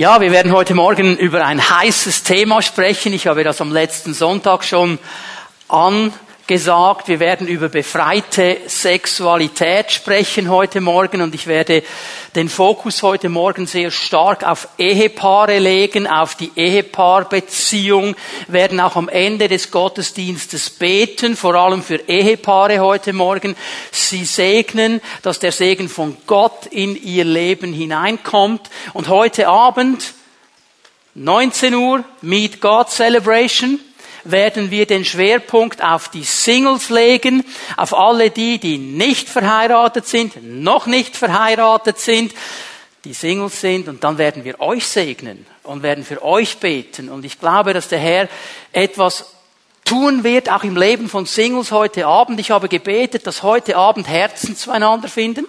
Ja, wir werden heute Morgen über ein heißes Thema sprechen. Ich habe das am letzten Sonntag schon angesagt. Wir werden über befreite Sexualität sprechen heute Morgen und ich werde den Fokus heute Morgen sehr stark auf Ehepaare legen, auf die Ehepaarbeziehung, werden auch am Ende des Gottesdienstes beten, vor allem für Ehepaare heute Morgen, sie segnen, dass der Segen von Gott in ihr Leben hineinkommt. Und heute Abend, 19 Uhr, Meet God Celebration, werden wir den Schwerpunkt auf die Singles legen, auf alle die, die nicht verheiratet sind, noch nicht verheiratet sind, die Singles sind und dann werden wir euch segnen und werden für euch beten und ich glaube, dass der Herr etwas tun wird, auch im Leben von Singles heute Abend. Ich habe gebetet, dass heute Abend Herzen zueinander finden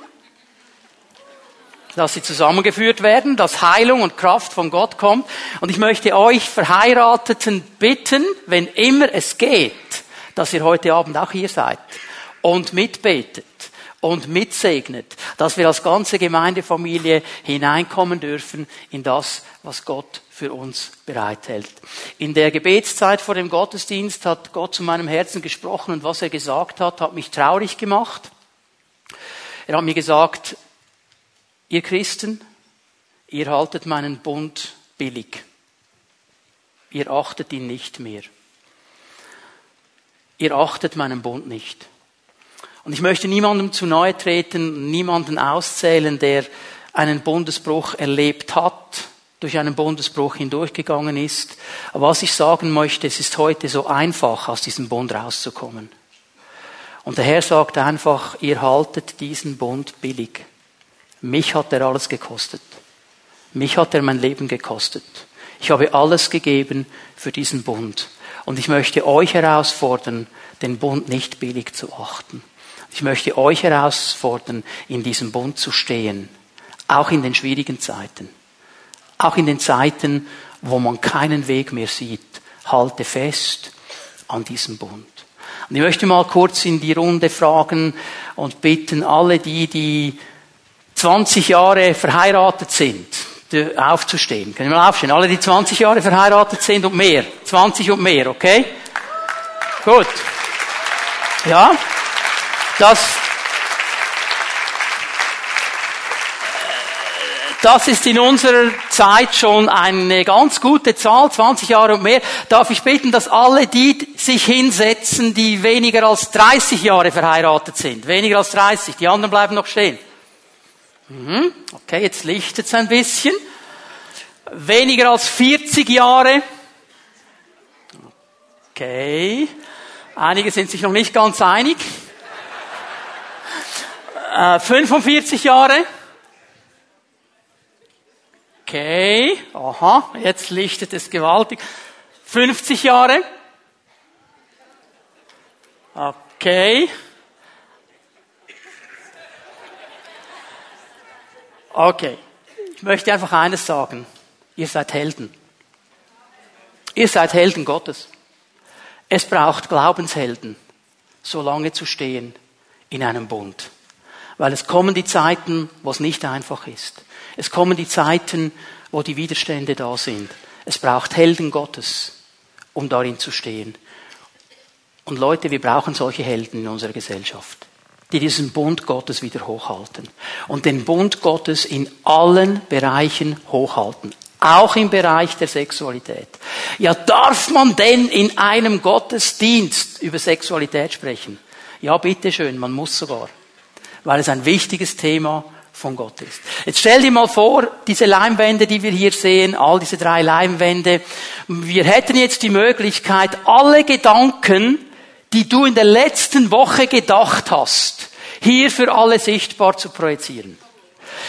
dass sie zusammengeführt werden, dass Heilung und Kraft von Gott kommt. Und ich möchte euch Verheirateten bitten, wenn immer es geht, dass ihr heute Abend auch hier seid und mitbetet und mitsegnet, dass wir als ganze Gemeindefamilie hineinkommen dürfen in das, was Gott für uns bereithält. In der Gebetszeit vor dem Gottesdienst hat Gott zu meinem Herzen gesprochen und was er gesagt hat, hat mich traurig gemacht. Er hat mir gesagt, Ihr Christen, ihr haltet meinen Bund billig. Ihr achtet ihn nicht mehr. Ihr achtet meinen Bund nicht. Und ich möchte niemandem zu nahe treten, niemanden auszählen, der einen Bundesbruch erlebt hat, durch einen Bundesbruch hindurchgegangen ist. Aber was ich sagen möchte, es ist heute so einfach, aus diesem Bund rauszukommen. Und der Herr sagt einfach, ihr haltet diesen Bund billig. Mich hat er alles gekostet. Mich hat er mein Leben gekostet. Ich habe alles gegeben für diesen Bund. Und ich möchte euch herausfordern, den Bund nicht billig zu achten. Ich möchte euch herausfordern, in diesem Bund zu stehen. Auch in den schwierigen Zeiten. Auch in den Zeiten, wo man keinen Weg mehr sieht. Halte fest an diesem Bund. Und ich möchte mal kurz in die Runde fragen und bitten alle die, die 20 Jahre verheiratet sind, aufzustehen. Können wir mal aufstehen? Alle, die 20 Jahre verheiratet sind und mehr. 20 und mehr, okay? Gut. Ja. Das, das ist in unserer Zeit schon eine ganz gute Zahl, 20 Jahre und mehr. Darf ich bitten, dass alle die sich hinsetzen, die weniger als 30 Jahre verheiratet sind? Weniger als 30. Die anderen bleiben noch stehen. Mhm. Okay, jetzt lichtet es ein bisschen. Weniger als 40 Jahre. Okay. Einige sind sich noch nicht ganz einig. Äh, 45 Jahre. Okay. Aha, jetzt lichtet es gewaltig. 50 Jahre. Okay. Okay. Ich möchte einfach eines sagen. Ihr seid Helden. Ihr seid Helden Gottes. Es braucht Glaubenshelden, so lange zu stehen in einem Bund. Weil es kommen die Zeiten, wo es nicht einfach ist. Es kommen die Zeiten, wo die Widerstände da sind. Es braucht Helden Gottes, um darin zu stehen. Und Leute, wir brauchen solche Helden in unserer Gesellschaft die diesen Bund Gottes wieder hochhalten. Und den Bund Gottes in allen Bereichen hochhalten. Auch im Bereich der Sexualität. Ja, darf man denn in einem Gottesdienst über Sexualität sprechen? Ja, bitteschön, man muss sogar. Weil es ein wichtiges Thema von Gott ist. Jetzt stell dir mal vor, diese Leimwände, die wir hier sehen, all diese drei Leimwände, wir hätten jetzt die Möglichkeit, alle Gedanken, die du in der letzten Woche gedacht hast, hier für alle sichtbar zu projizieren.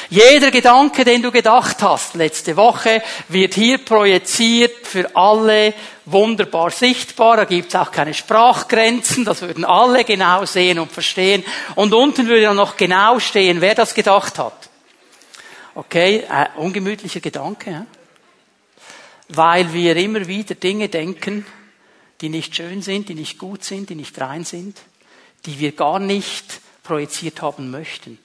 Jeder Gedanke, den du gedacht hast letzte Woche, wird hier projiziert für alle wunderbar sichtbar. Da gibt's auch keine Sprachgrenzen, das würden alle genau sehen und verstehen. Und unten würde dann noch genau stehen, wer das gedacht hat. Okay, äh, ungemütlicher Gedanke. Ja? Weil wir immer wieder Dinge denken, die nicht schön sind, die nicht gut sind, die nicht rein sind, die wir gar nicht projiziert haben möchten.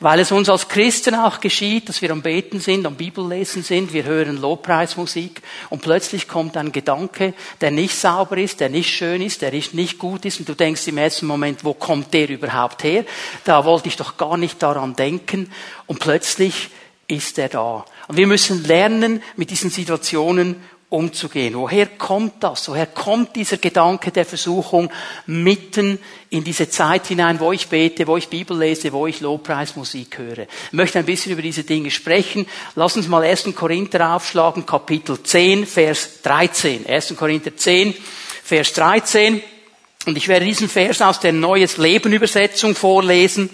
weil es uns als Christen auch geschieht, dass wir am Beten sind, am Bibellesen sind, wir hören Lobpreismusik und plötzlich kommt ein Gedanke, der nicht sauber ist, der nicht schön ist, der nicht gut ist und du denkst im ersten Moment, wo kommt der überhaupt her? Da wollte ich doch gar nicht daran denken und plötzlich ist er da. Und wir müssen lernen, mit diesen Situationen umzugehen. Woher kommt das? Woher kommt dieser Gedanke der Versuchung mitten in diese Zeit hinein, wo ich bete, wo ich Bibel lese, wo ich Lobpreismusik höre? Ich möchte ein bisschen über diese Dinge sprechen. Lass uns mal 1. Korinther aufschlagen, Kapitel 10, Vers 13. 1. Korinther 10, Vers 13. Und ich werde diesen Vers aus der Neues Leben Übersetzung vorlesen.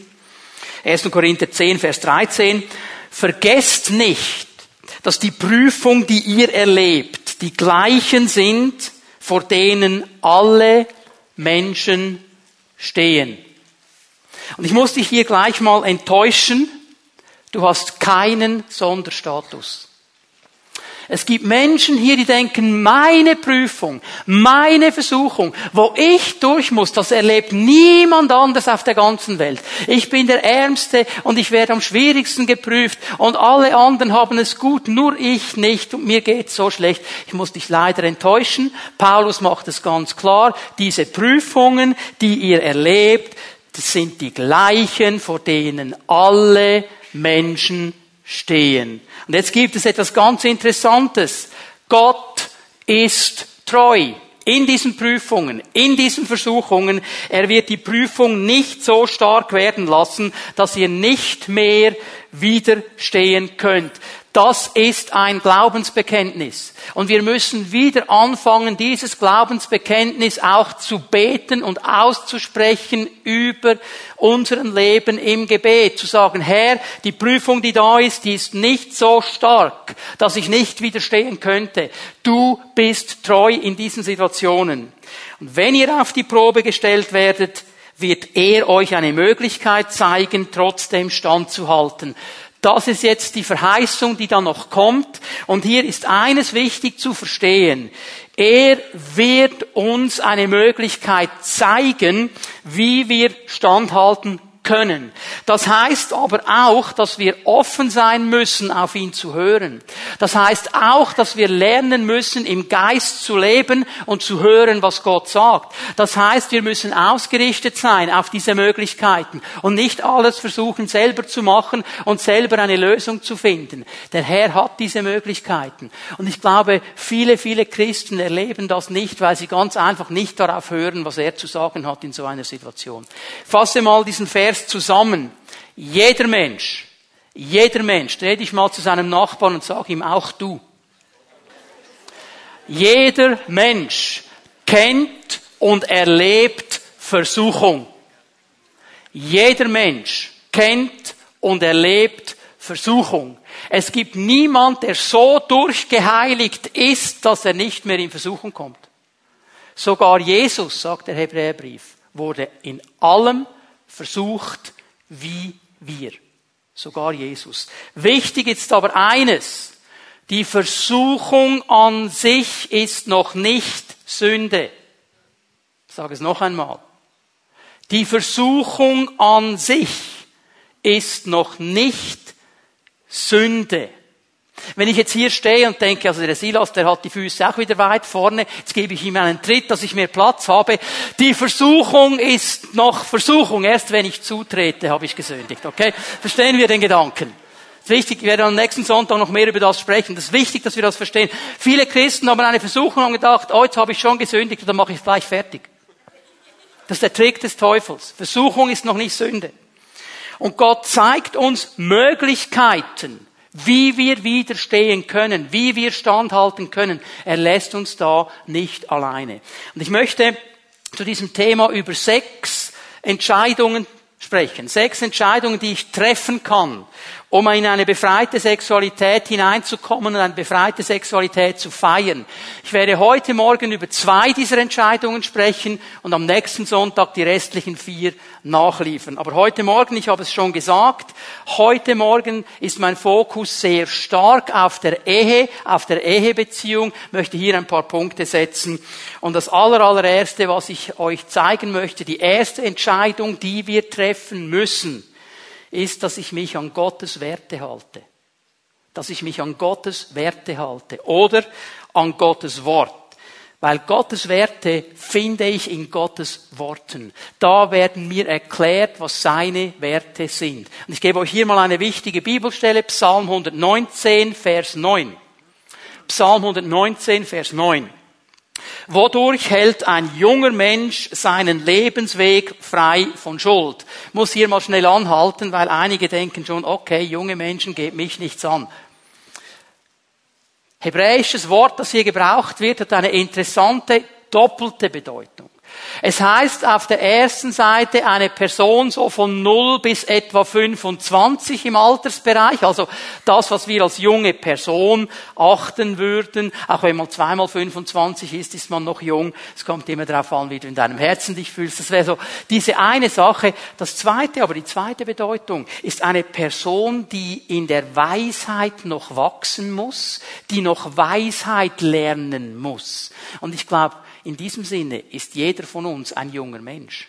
1. Korinther 10, Vers 13. Vergesst nicht, dass die Prüfung, die ihr erlebt, die gleichen sind, vor denen alle Menschen stehen. Und ich muss dich hier gleich mal enttäuschen, du hast keinen Sonderstatus. Es gibt Menschen hier, die denken, meine Prüfung, meine Versuchung, wo ich durch muss, das erlebt niemand anders auf der ganzen Welt. Ich bin der Ärmste und ich werde am schwierigsten geprüft und alle anderen haben es gut, nur ich nicht und mir geht's so schlecht. Ich muss dich leider enttäuschen. Paulus macht es ganz klar, diese Prüfungen, die ihr erlebt, das sind die gleichen, vor denen alle Menschen stehen. Und jetzt gibt es etwas ganz Interessantes. Gott ist treu. In diesen Prüfungen, in diesen Versuchungen, er wird die Prüfung nicht so stark werden lassen, dass ihr nicht mehr widerstehen könnt. Das ist ein Glaubensbekenntnis. Und wir müssen wieder anfangen, dieses Glaubensbekenntnis auch zu beten und auszusprechen über unseren Leben im Gebet. Zu sagen, Herr, die Prüfung, die da ist, die ist nicht so stark, dass ich nicht widerstehen könnte. Du bist treu in diesen Situationen. Und wenn ihr auf die Probe gestellt werdet, wird er euch eine Möglichkeit zeigen, trotzdem standzuhalten. Das ist jetzt die Verheißung, die da noch kommt. Und hier ist eines wichtig zu verstehen. Er wird uns eine Möglichkeit zeigen, wie wir standhalten können. Das heißt aber auch, dass wir offen sein müssen, auf ihn zu hören. Das heißt auch, dass wir lernen müssen, im Geist zu leben und zu hören, was Gott sagt. Das heißt, wir müssen ausgerichtet sein auf diese Möglichkeiten und nicht alles versuchen selber zu machen und selber eine Lösung zu finden. Der Herr hat diese Möglichkeiten. Und ich glaube, viele, viele Christen erleben das nicht, weil sie ganz einfach nicht darauf hören, was er zu sagen hat in so einer Situation. fasse mal diesen Vers Vers zusammen. Jeder Mensch, jeder Mensch, dreh dich mal zu seinem Nachbarn und sag ihm auch du. Jeder Mensch kennt und erlebt Versuchung. Jeder Mensch kennt und erlebt Versuchung. Es gibt niemand, der so durchgeheiligt ist, dass er nicht mehr in Versuchung kommt. Sogar Jesus, sagt der Hebräerbrief, wurde in allem versucht wie wir. Sogar Jesus. Wichtig ist aber eines. Die Versuchung an sich ist noch nicht Sünde. Ich sage es noch einmal. Die Versuchung an sich ist noch nicht Sünde. Wenn ich jetzt hier stehe und denke, also der Silas, der hat die Füße auch wieder weit vorne, jetzt gebe ich ihm einen Tritt, dass ich mehr Platz habe. Die Versuchung ist noch Versuchung. Erst wenn ich zutrete, habe ich gesündigt. Okay? Verstehen wir den Gedanken? Das ist wichtig, ich werde am nächsten Sonntag noch mehr über das sprechen. Das ist wichtig, dass wir das verstehen. Viele Christen haben eine Versuchung und gedacht, oh, jetzt habe ich schon gesündigt, dann mache ich gleich fertig. Das ist der Trick des Teufels. Versuchung ist noch nicht Sünde. Und Gott zeigt uns Möglichkeiten, wie wir widerstehen können, wie wir standhalten können. Er lässt uns da nicht alleine. Und ich möchte zu diesem Thema über sechs Entscheidungen sprechen. Sechs Entscheidungen, die ich treffen kann, um in eine befreite Sexualität hineinzukommen und eine befreite Sexualität zu feiern. Ich werde heute Morgen über zwei dieser Entscheidungen sprechen und am nächsten Sonntag die restlichen vier nachliefern. Aber heute Morgen, ich habe es schon gesagt, heute Morgen ist mein Fokus sehr stark auf der Ehe, auf der Ehebeziehung, ich möchte hier ein paar Punkte setzen. Und das allerallererste, was ich euch zeigen möchte, die erste Entscheidung, die wir treffen müssen, ist, dass ich mich an Gottes Werte halte. Dass ich mich an Gottes Werte halte oder an Gottes Wort. Weil Gottes Werte finde ich in Gottes Worten. Da werden mir erklärt, was seine Werte sind. Und ich gebe euch hier mal eine wichtige Bibelstelle, Psalm 119, Vers 9. Psalm 119, Vers 9. Wodurch hält ein junger Mensch seinen Lebensweg frei von Schuld? Muss hier mal schnell anhalten, weil einige denken schon, okay, junge Menschen geht mich nichts an hebräisches Wort, das hier gebraucht wird, hat eine interessante doppelte Bedeutung. Es heißt auf der ersten Seite eine Person so von 0 bis etwa 25 im Altersbereich, also das, was wir als junge Person achten würden. Auch wenn man zweimal 25 ist, ist man noch jung. Es kommt immer darauf an, wie du in deinem Herzen dich fühlst. Das wäre so diese eine Sache. Das zweite, aber die zweite Bedeutung ist eine Person, die in der Weisheit noch wachsen muss, die noch Weisheit lernen muss. Und ich glaube, in diesem Sinne ist jeder von uns ein junger Mensch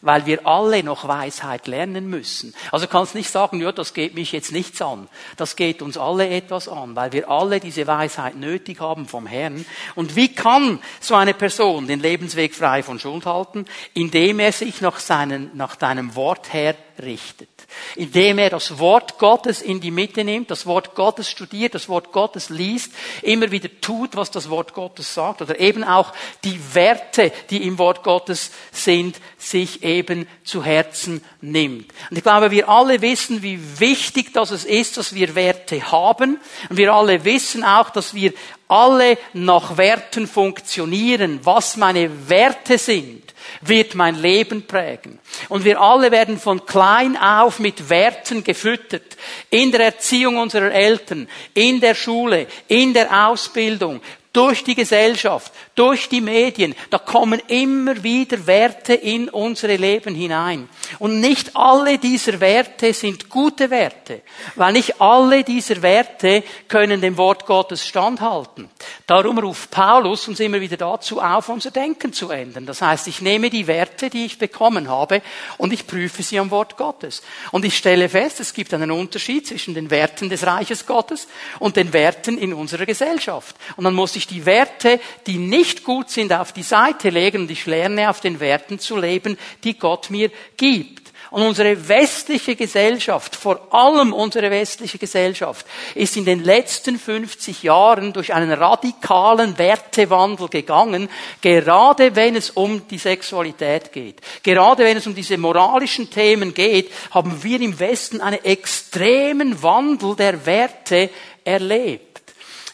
weil wir alle noch Weisheit lernen müssen. Also kannst nicht sagen, ja, das geht mich jetzt nichts an. Das geht uns alle etwas an, weil wir alle diese Weisheit nötig haben vom Herrn. Und wie kann so eine Person den Lebensweg frei von Schuld halten? Indem er sich nach, seinen, nach deinem Wort her richtet indem er das Wort Gottes in die Mitte nimmt, das Wort Gottes studiert, das Wort Gottes liest, immer wieder tut, was das Wort Gottes sagt oder eben auch die Werte, die im Wort Gottes sind, sich eben zu Herzen nimmt. Und ich glaube, wir alle wissen, wie wichtig das ist, dass wir Werte haben. Und wir alle wissen auch, dass wir alle nach Werten funktionieren, was meine Werte sind wird mein Leben prägen. Und wir alle werden von klein auf mit Werten gefüttert. In der Erziehung unserer Eltern, in der Schule, in der Ausbildung, durch die Gesellschaft, durch die Medien, da kommen immer wieder Werte in unsere Leben hinein. Und nicht alle dieser Werte sind gute Werte, weil nicht alle dieser Werte können dem Wort Gottes standhalten. Darum ruft Paulus uns immer wieder dazu auf, unser Denken zu ändern. Das heißt, ich nehme die Werte, die ich bekommen habe, und ich prüfe sie am Wort Gottes. Und ich stelle fest, es gibt einen Unterschied zwischen den Werten des Reiches Gottes und den Werten in unserer Gesellschaft. Und dann muss ich die Werte, die nicht gut sind, auf die Seite legen und ich lerne auf den Werten zu leben, die Gott mir gibt. Und unsere westliche Gesellschaft, vor allem unsere westliche Gesellschaft, ist in den letzten 50 Jahren durch einen radikalen Wertewandel gegangen, gerade wenn es um die Sexualität geht. Gerade wenn es um diese moralischen Themen geht, haben wir im Westen einen extremen Wandel der Werte erlebt.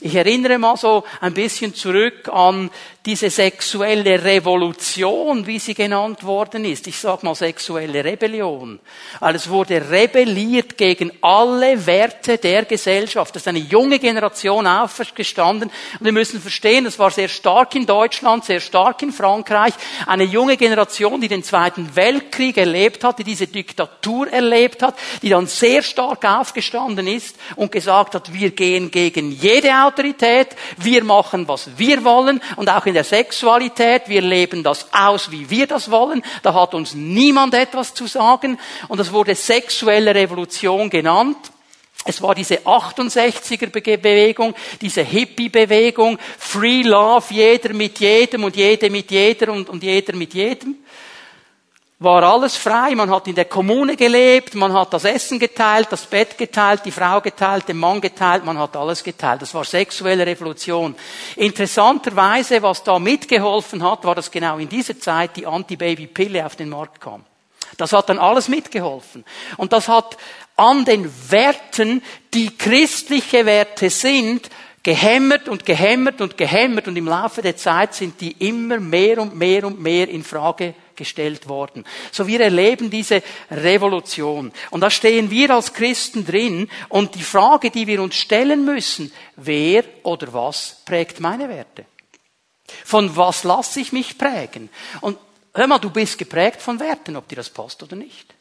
Ich erinnere mal so ein bisschen zurück an diese sexuelle Revolution, wie sie genannt worden ist. Ich sage mal sexuelle Rebellion. Weil es wurde rebelliert gegen alle Werte der Gesellschaft. Das ist eine junge Generation aufgestanden. Und wir müssen verstehen, es war sehr stark in Deutschland, sehr stark in Frankreich. Eine junge Generation, die den Zweiten Weltkrieg erlebt hat, die diese Diktatur erlebt hat, die dann sehr stark aufgestanden ist und gesagt hat, wir gehen gegen jede Autorität, wir machen, was wir wollen und auch in der Sexualität. Wir leben das aus, wie wir das wollen. Da hat uns niemand etwas zu sagen. Und das wurde sexuelle Revolution genannt. Es war diese 68er Bewegung, diese Hippie-Bewegung, Free Love, jeder mit jedem und jede mit jeder und, und jeder mit jedem war alles frei. Man hat in der Kommune gelebt, man hat das Essen geteilt, das Bett geteilt, die Frau geteilt, den Mann geteilt, man hat alles geteilt. Das war sexuelle Revolution. Interessanterweise, was da mitgeholfen hat, war, dass genau in dieser Zeit die Anti-Baby-Pille auf den Markt kam. Das hat dann alles mitgeholfen. Und das hat an den Werten, die christliche Werte sind, gehämmert und gehämmert und gehämmert und im Laufe der Zeit sind die immer mehr und mehr und mehr in Frage gestellt worden. So wir erleben diese Revolution. Und da stehen wir als Christen drin und die Frage, die wir uns stellen müssen, wer oder was prägt meine Werte? Von was lasse ich mich prägen? Und hör mal, du bist geprägt von Werten, ob dir das passt oder nicht.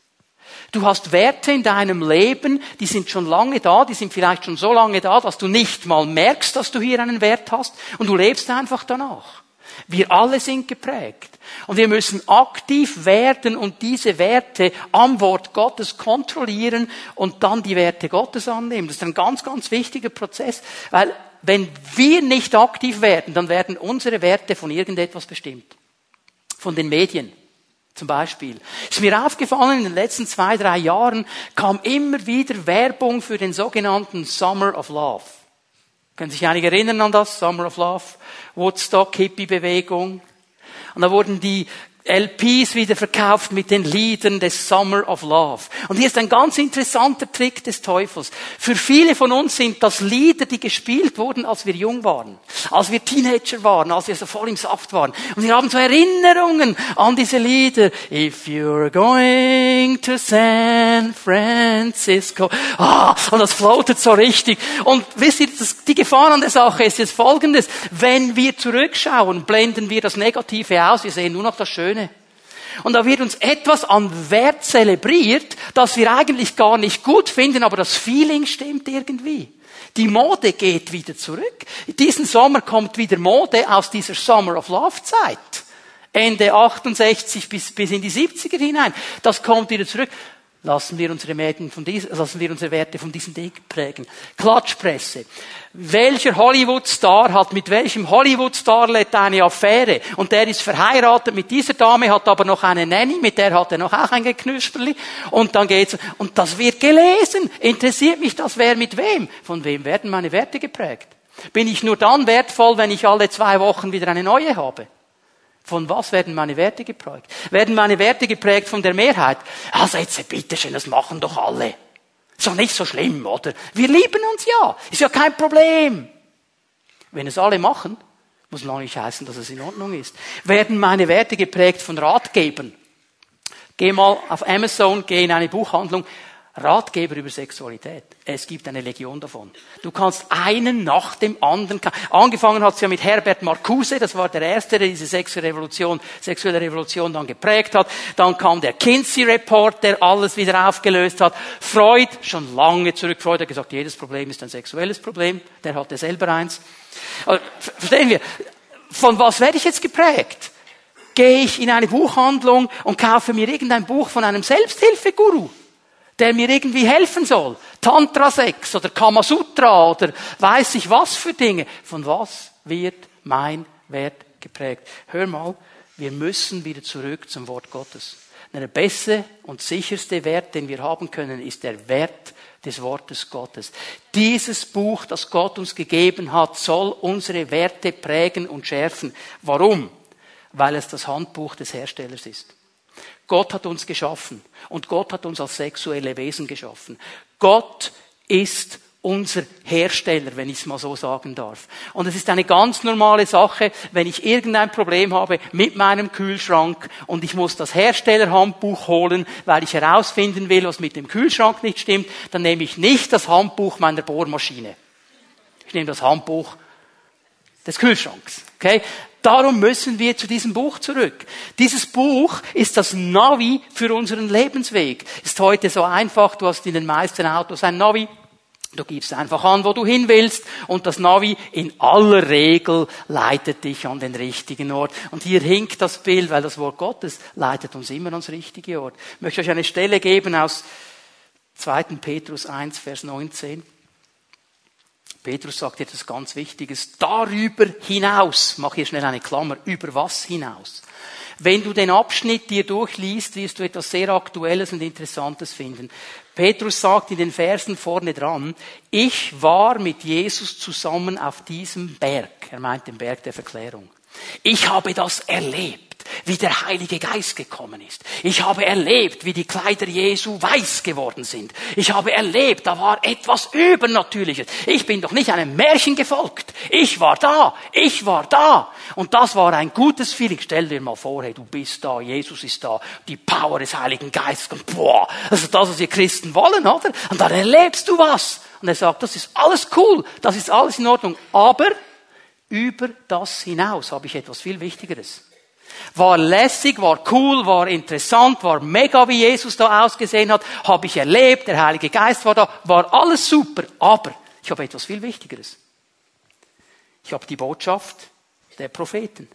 Du hast Werte in deinem Leben, die sind schon lange da, die sind vielleicht schon so lange da, dass du nicht mal merkst, dass du hier einen Wert hast und du lebst einfach danach. Wir alle sind geprägt. Und wir müssen aktiv werden und diese Werte am Wort Gottes kontrollieren und dann die Werte Gottes annehmen. Das ist ein ganz, ganz wichtiger Prozess, weil wenn wir nicht aktiv werden, dann werden unsere Werte von irgendetwas bestimmt. Von den Medien zum Beispiel. Ist mir aufgefallen, in den letzten zwei, drei Jahren kam immer wieder Werbung für den sogenannten Summer of Love. Können sich einige erinnern an das? Summer of Love, Woodstock, Hippie-Bewegung. Und da wurden die LPs wieder verkauft mit den Liedern des Summer of Love. Und hier ist ein ganz interessanter Trick des Teufels. Für viele von uns sind das Lieder, die gespielt wurden, als wir jung waren, als wir Teenager waren, als wir so voll im Saft waren. Und wir haben so Erinnerungen an diese Lieder. If you're going to San Francisco. Ah, und das floatet so richtig. Und wisst ihr, das, die Gefahr an der Sache ist jetzt folgendes. Wenn wir zurückschauen, blenden wir das Negative aus. Wir sehen nur noch das Schöne. Und da wird uns etwas an Wert zelebriert, das wir eigentlich gar nicht gut finden, aber das Feeling stimmt irgendwie. Die Mode geht wieder zurück. Diesen Sommer kommt wieder Mode aus dieser Summer of Love Zeit. Ende 68 bis, bis in die 70er hinein. Das kommt wieder zurück. Lassen wir unsere, Mäden von diesen, lassen wir unsere Werte von diesen Dingen prägen. Klatschpresse. Welcher Hollywood-Star hat mit welchem Hollywood-Starlet eine Affäre? Und der ist verheiratet mit dieser Dame, hat aber noch eine Nanny, mit der hat er noch auch ein Geknüsperli. Und dann geht's, und das wird gelesen. Interessiert mich das, wer mit wem? Von wem werden meine Werte geprägt? Bin ich nur dann wertvoll, wenn ich alle zwei Wochen wieder eine neue habe? Von was werden meine Werte geprägt? Werden meine Werte geprägt von der Mehrheit? Also jetzt bitteschön, das machen doch alle. Ist doch nicht so schlimm, oder? Wir lieben uns ja. Ist ja kein Problem. Wenn es alle machen, muss noch nicht heißen, dass es in Ordnung ist. Werden meine Werte geprägt von Ratgebern? Geh mal auf Amazon, geh in eine Buchhandlung, Ratgeber über Sexualität. Es gibt eine Legion davon. Du kannst einen nach dem anderen. Angefangen hat es ja mit Herbert Marcuse, das war der erste, der diese sexuelle Revolution, sexuelle Revolution dann geprägt hat. Dann kam der Kinsey Report, der alles wieder aufgelöst hat. Freud, schon lange zurück. Freud hat gesagt, jedes Problem ist ein sexuelles Problem. Der hatte selber eins. Also, verstehen wir? Von was werde ich jetzt geprägt? Gehe ich in eine Buchhandlung und kaufe mir irgendein Buch von einem Selbsthilfeguru? Der mir irgendwie helfen soll. Tantra-Sex oder Kamasutra oder weiß ich was für Dinge. Von was wird mein Wert geprägt? Hör mal, wir müssen wieder zurück zum Wort Gottes. Der beste und sicherste Wert, den wir haben können, ist der Wert des Wortes Gottes. Dieses Buch, das Gott uns gegeben hat, soll unsere Werte prägen und schärfen. Warum? Weil es das Handbuch des Herstellers ist. Gott hat uns geschaffen und Gott hat uns als sexuelle Wesen geschaffen. Gott ist unser Hersteller, wenn ich es mal so sagen darf. Und es ist eine ganz normale Sache, wenn ich irgendein Problem habe mit meinem Kühlschrank und ich muss das Herstellerhandbuch holen, weil ich herausfinden will, was mit dem Kühlschrank nicht stimmt, dann nehme ich nicht das Handbuch meiner Bohrmaschine. Ich nehme das Handbuch des Kühlschranks. Okay? Darum müssen wir zu diesem Buch zurück. Dieses Buch ist das Navi für unseren Lebensweg. Ist heute so einfach. Du hast in den meisten Autos ein Navi. Du gibst einfach an, wo du hin willst und das Navi in aller Regel leitet dich an den richtigen Ort. Und hier hinkt das Bild, weil das Wort Gottes leitet uns immer ans richtige Ort. Ich möchte euch eine Stelle geben aus 2. Petrus 1, Vers 19. Petrus sagt etwas ganz Wichtiges. Darüber hinaus, mach hier schnell eine Klammer, über was hinaus? Wenn du den Abschnitt dir durchliest, wirst du etwas sehr Aktuelles und Interessantes finden. Petrus sagt in den Versen vorne dran, ich war mit Jesus zusammen auf diesem Berg. Er meint den Berg der Verklärung. Ich habe das erlebt wie der Heilige Geist gekommen ist. Ich habe erlebt, wie die Kleider Jesu weiß geworden sind. Ich habe erlebt, da war etwas Übernatürliches. Ich bin doch nicht einem Märchen gefolgt. Ich war da. Ich war da. Und das war ein gutes Feeling. Stell dir mal vor, hey, du bist da, Jesus ist da, die Power des Heiligen Geistes. Und boah, das ist das, was wir Christen wollen, oder? Und dann erlebst du was. Und er sagt, das ist alles cool, das ist alles in Ordnung. Aber über das hinaus habe ich etwas viel Wichtigeres. War lässig, war cool, war interessant, war mega, wie Jesus da ausgesehen hat, habe ich erlebt, der Heilige Geist war da, war alles super, aber ich habe etwas viel Wichtigeres. Ich habe die Botschaft der Propheten.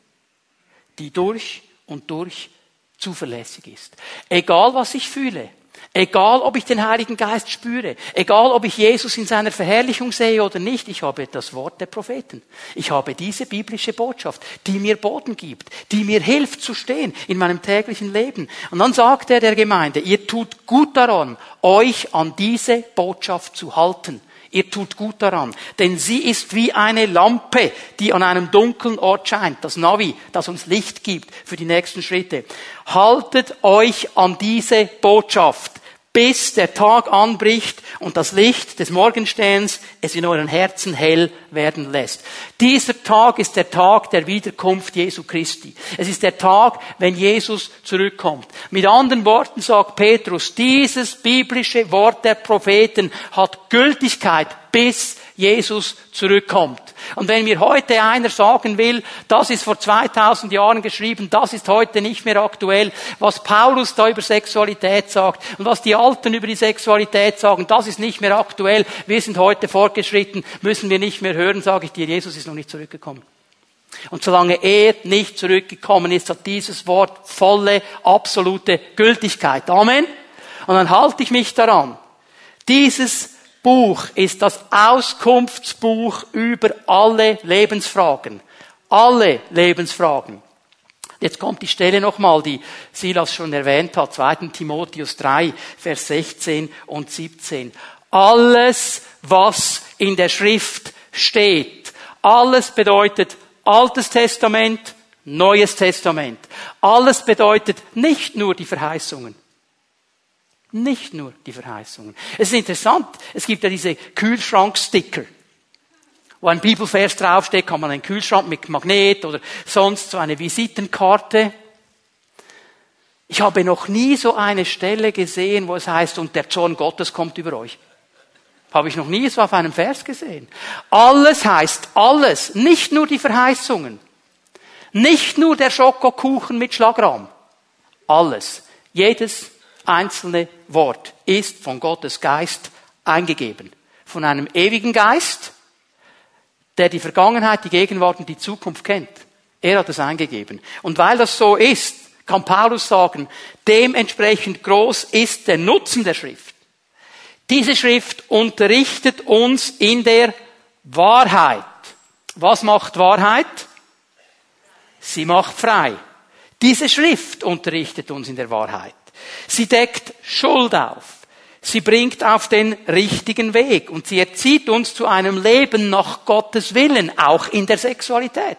die durch und durch zuverlässig ist. Egal was ich fühle, Egal, ob ich den Heiligen Geist spüre, egal, ob ich Jesus in seiner Verherrlichung sehe oder nicht, ich habe das Wort der Propheten. Ich habe diese biblische Botschaft, die mir Boden gibt, die mir hilft zu stehen in meinem täglichen Leben. Und dann sagt er der Gemeinde, ihr tut gut daran, euch an diese Botschaft zu halten. Ihr tut gut daran, denn sie ist wie eine Lampe, die an einem dunklen Ort scheint, das Navi, das uns Licht gibt für die nächsten Schritte. Haltet euch an diese Botschaft bis der Tag anbricht und das Licht des Morgenstehens es in euren Herzen hell werden lässt. Dieser Tag ist der Tag der Wiederkunft Jesu Christi. Es ist der Tag, wenn Jesus zurückkommt. Mit anderen Worten sagt Petrus, dieses biblische Wort der Propheten hat Gültigkeit bis Jesus zurückkommt. Und wenn mir heute einer sagen will, das ist vor 2000 Jahren geschrieben, das ist heute nicht mehr aktuell, was Paulus da über Sexualität sagt und was die Alten über die Sexualität sagen, das ist nicht mehr aktuell, wir sind heute fortgeschritten, müssen wir nicht mehr hören, sage ich dir, Jesus ist noch nicht zurückgekommen. Und solange er nicht zurückgekommen ist, hat dieses Wort volle, absolute Gültigkeit. Amen. Und dann halte ich mich daran. Dieses Buch ist das Auskunftsbuch über alle Lebensfragen. Alle Lebensfragen. Jetzt kommt die Stelle nochmal, die Silas schon erwähnt hat, 2. Timotheus 3, Vers 16 und 17. Alles, was in der Schrift steht, alles bedeutet Altes Testament, Neues Testament. Alles bedeutet nicht nur die Verheißungen. Nicht nur die Verheißungen. Es ist interessant, es gibt ja diese Kühlschranksticker, wo ein Bibelvers draufsteht, kann man einen Kühlschrank mit Magnet oder sonst so eine Visitenkarte. Ich habe noch nie so eine Stelle gesehen, wo es heißt, und der Zorn Gottes kommt über euch. Habe ich noch nie so auf einem Vers gesehen. Alles heißt alles, nicht nur die Verheißungen, nicht nur der Schokokuchen mit Schlagrahm. Alles. Jedes einzelne Wort ist von Gottes Geist eingegeben. Von einem ewigen Geist, der die Vergangenheit, die Gegenwart und die Zukunft kennt. Er hat es eingegeben. Und weil das so ist, kann Paulus sagen, dementsprechend groß ist der Nutzen der Schrift. Diese Schrift unterrichtet uns in der Wahrheit. Was macht Wahrheit? Sie macht frei. Diese Schrift unterrichtet uns in der Wahrheit. Sie deckt Schuld auf. Sie bringt auf den richtigen Weg und sie erzieht uns zu einem Leben nach Gottes Willen, auch in der Sexualität.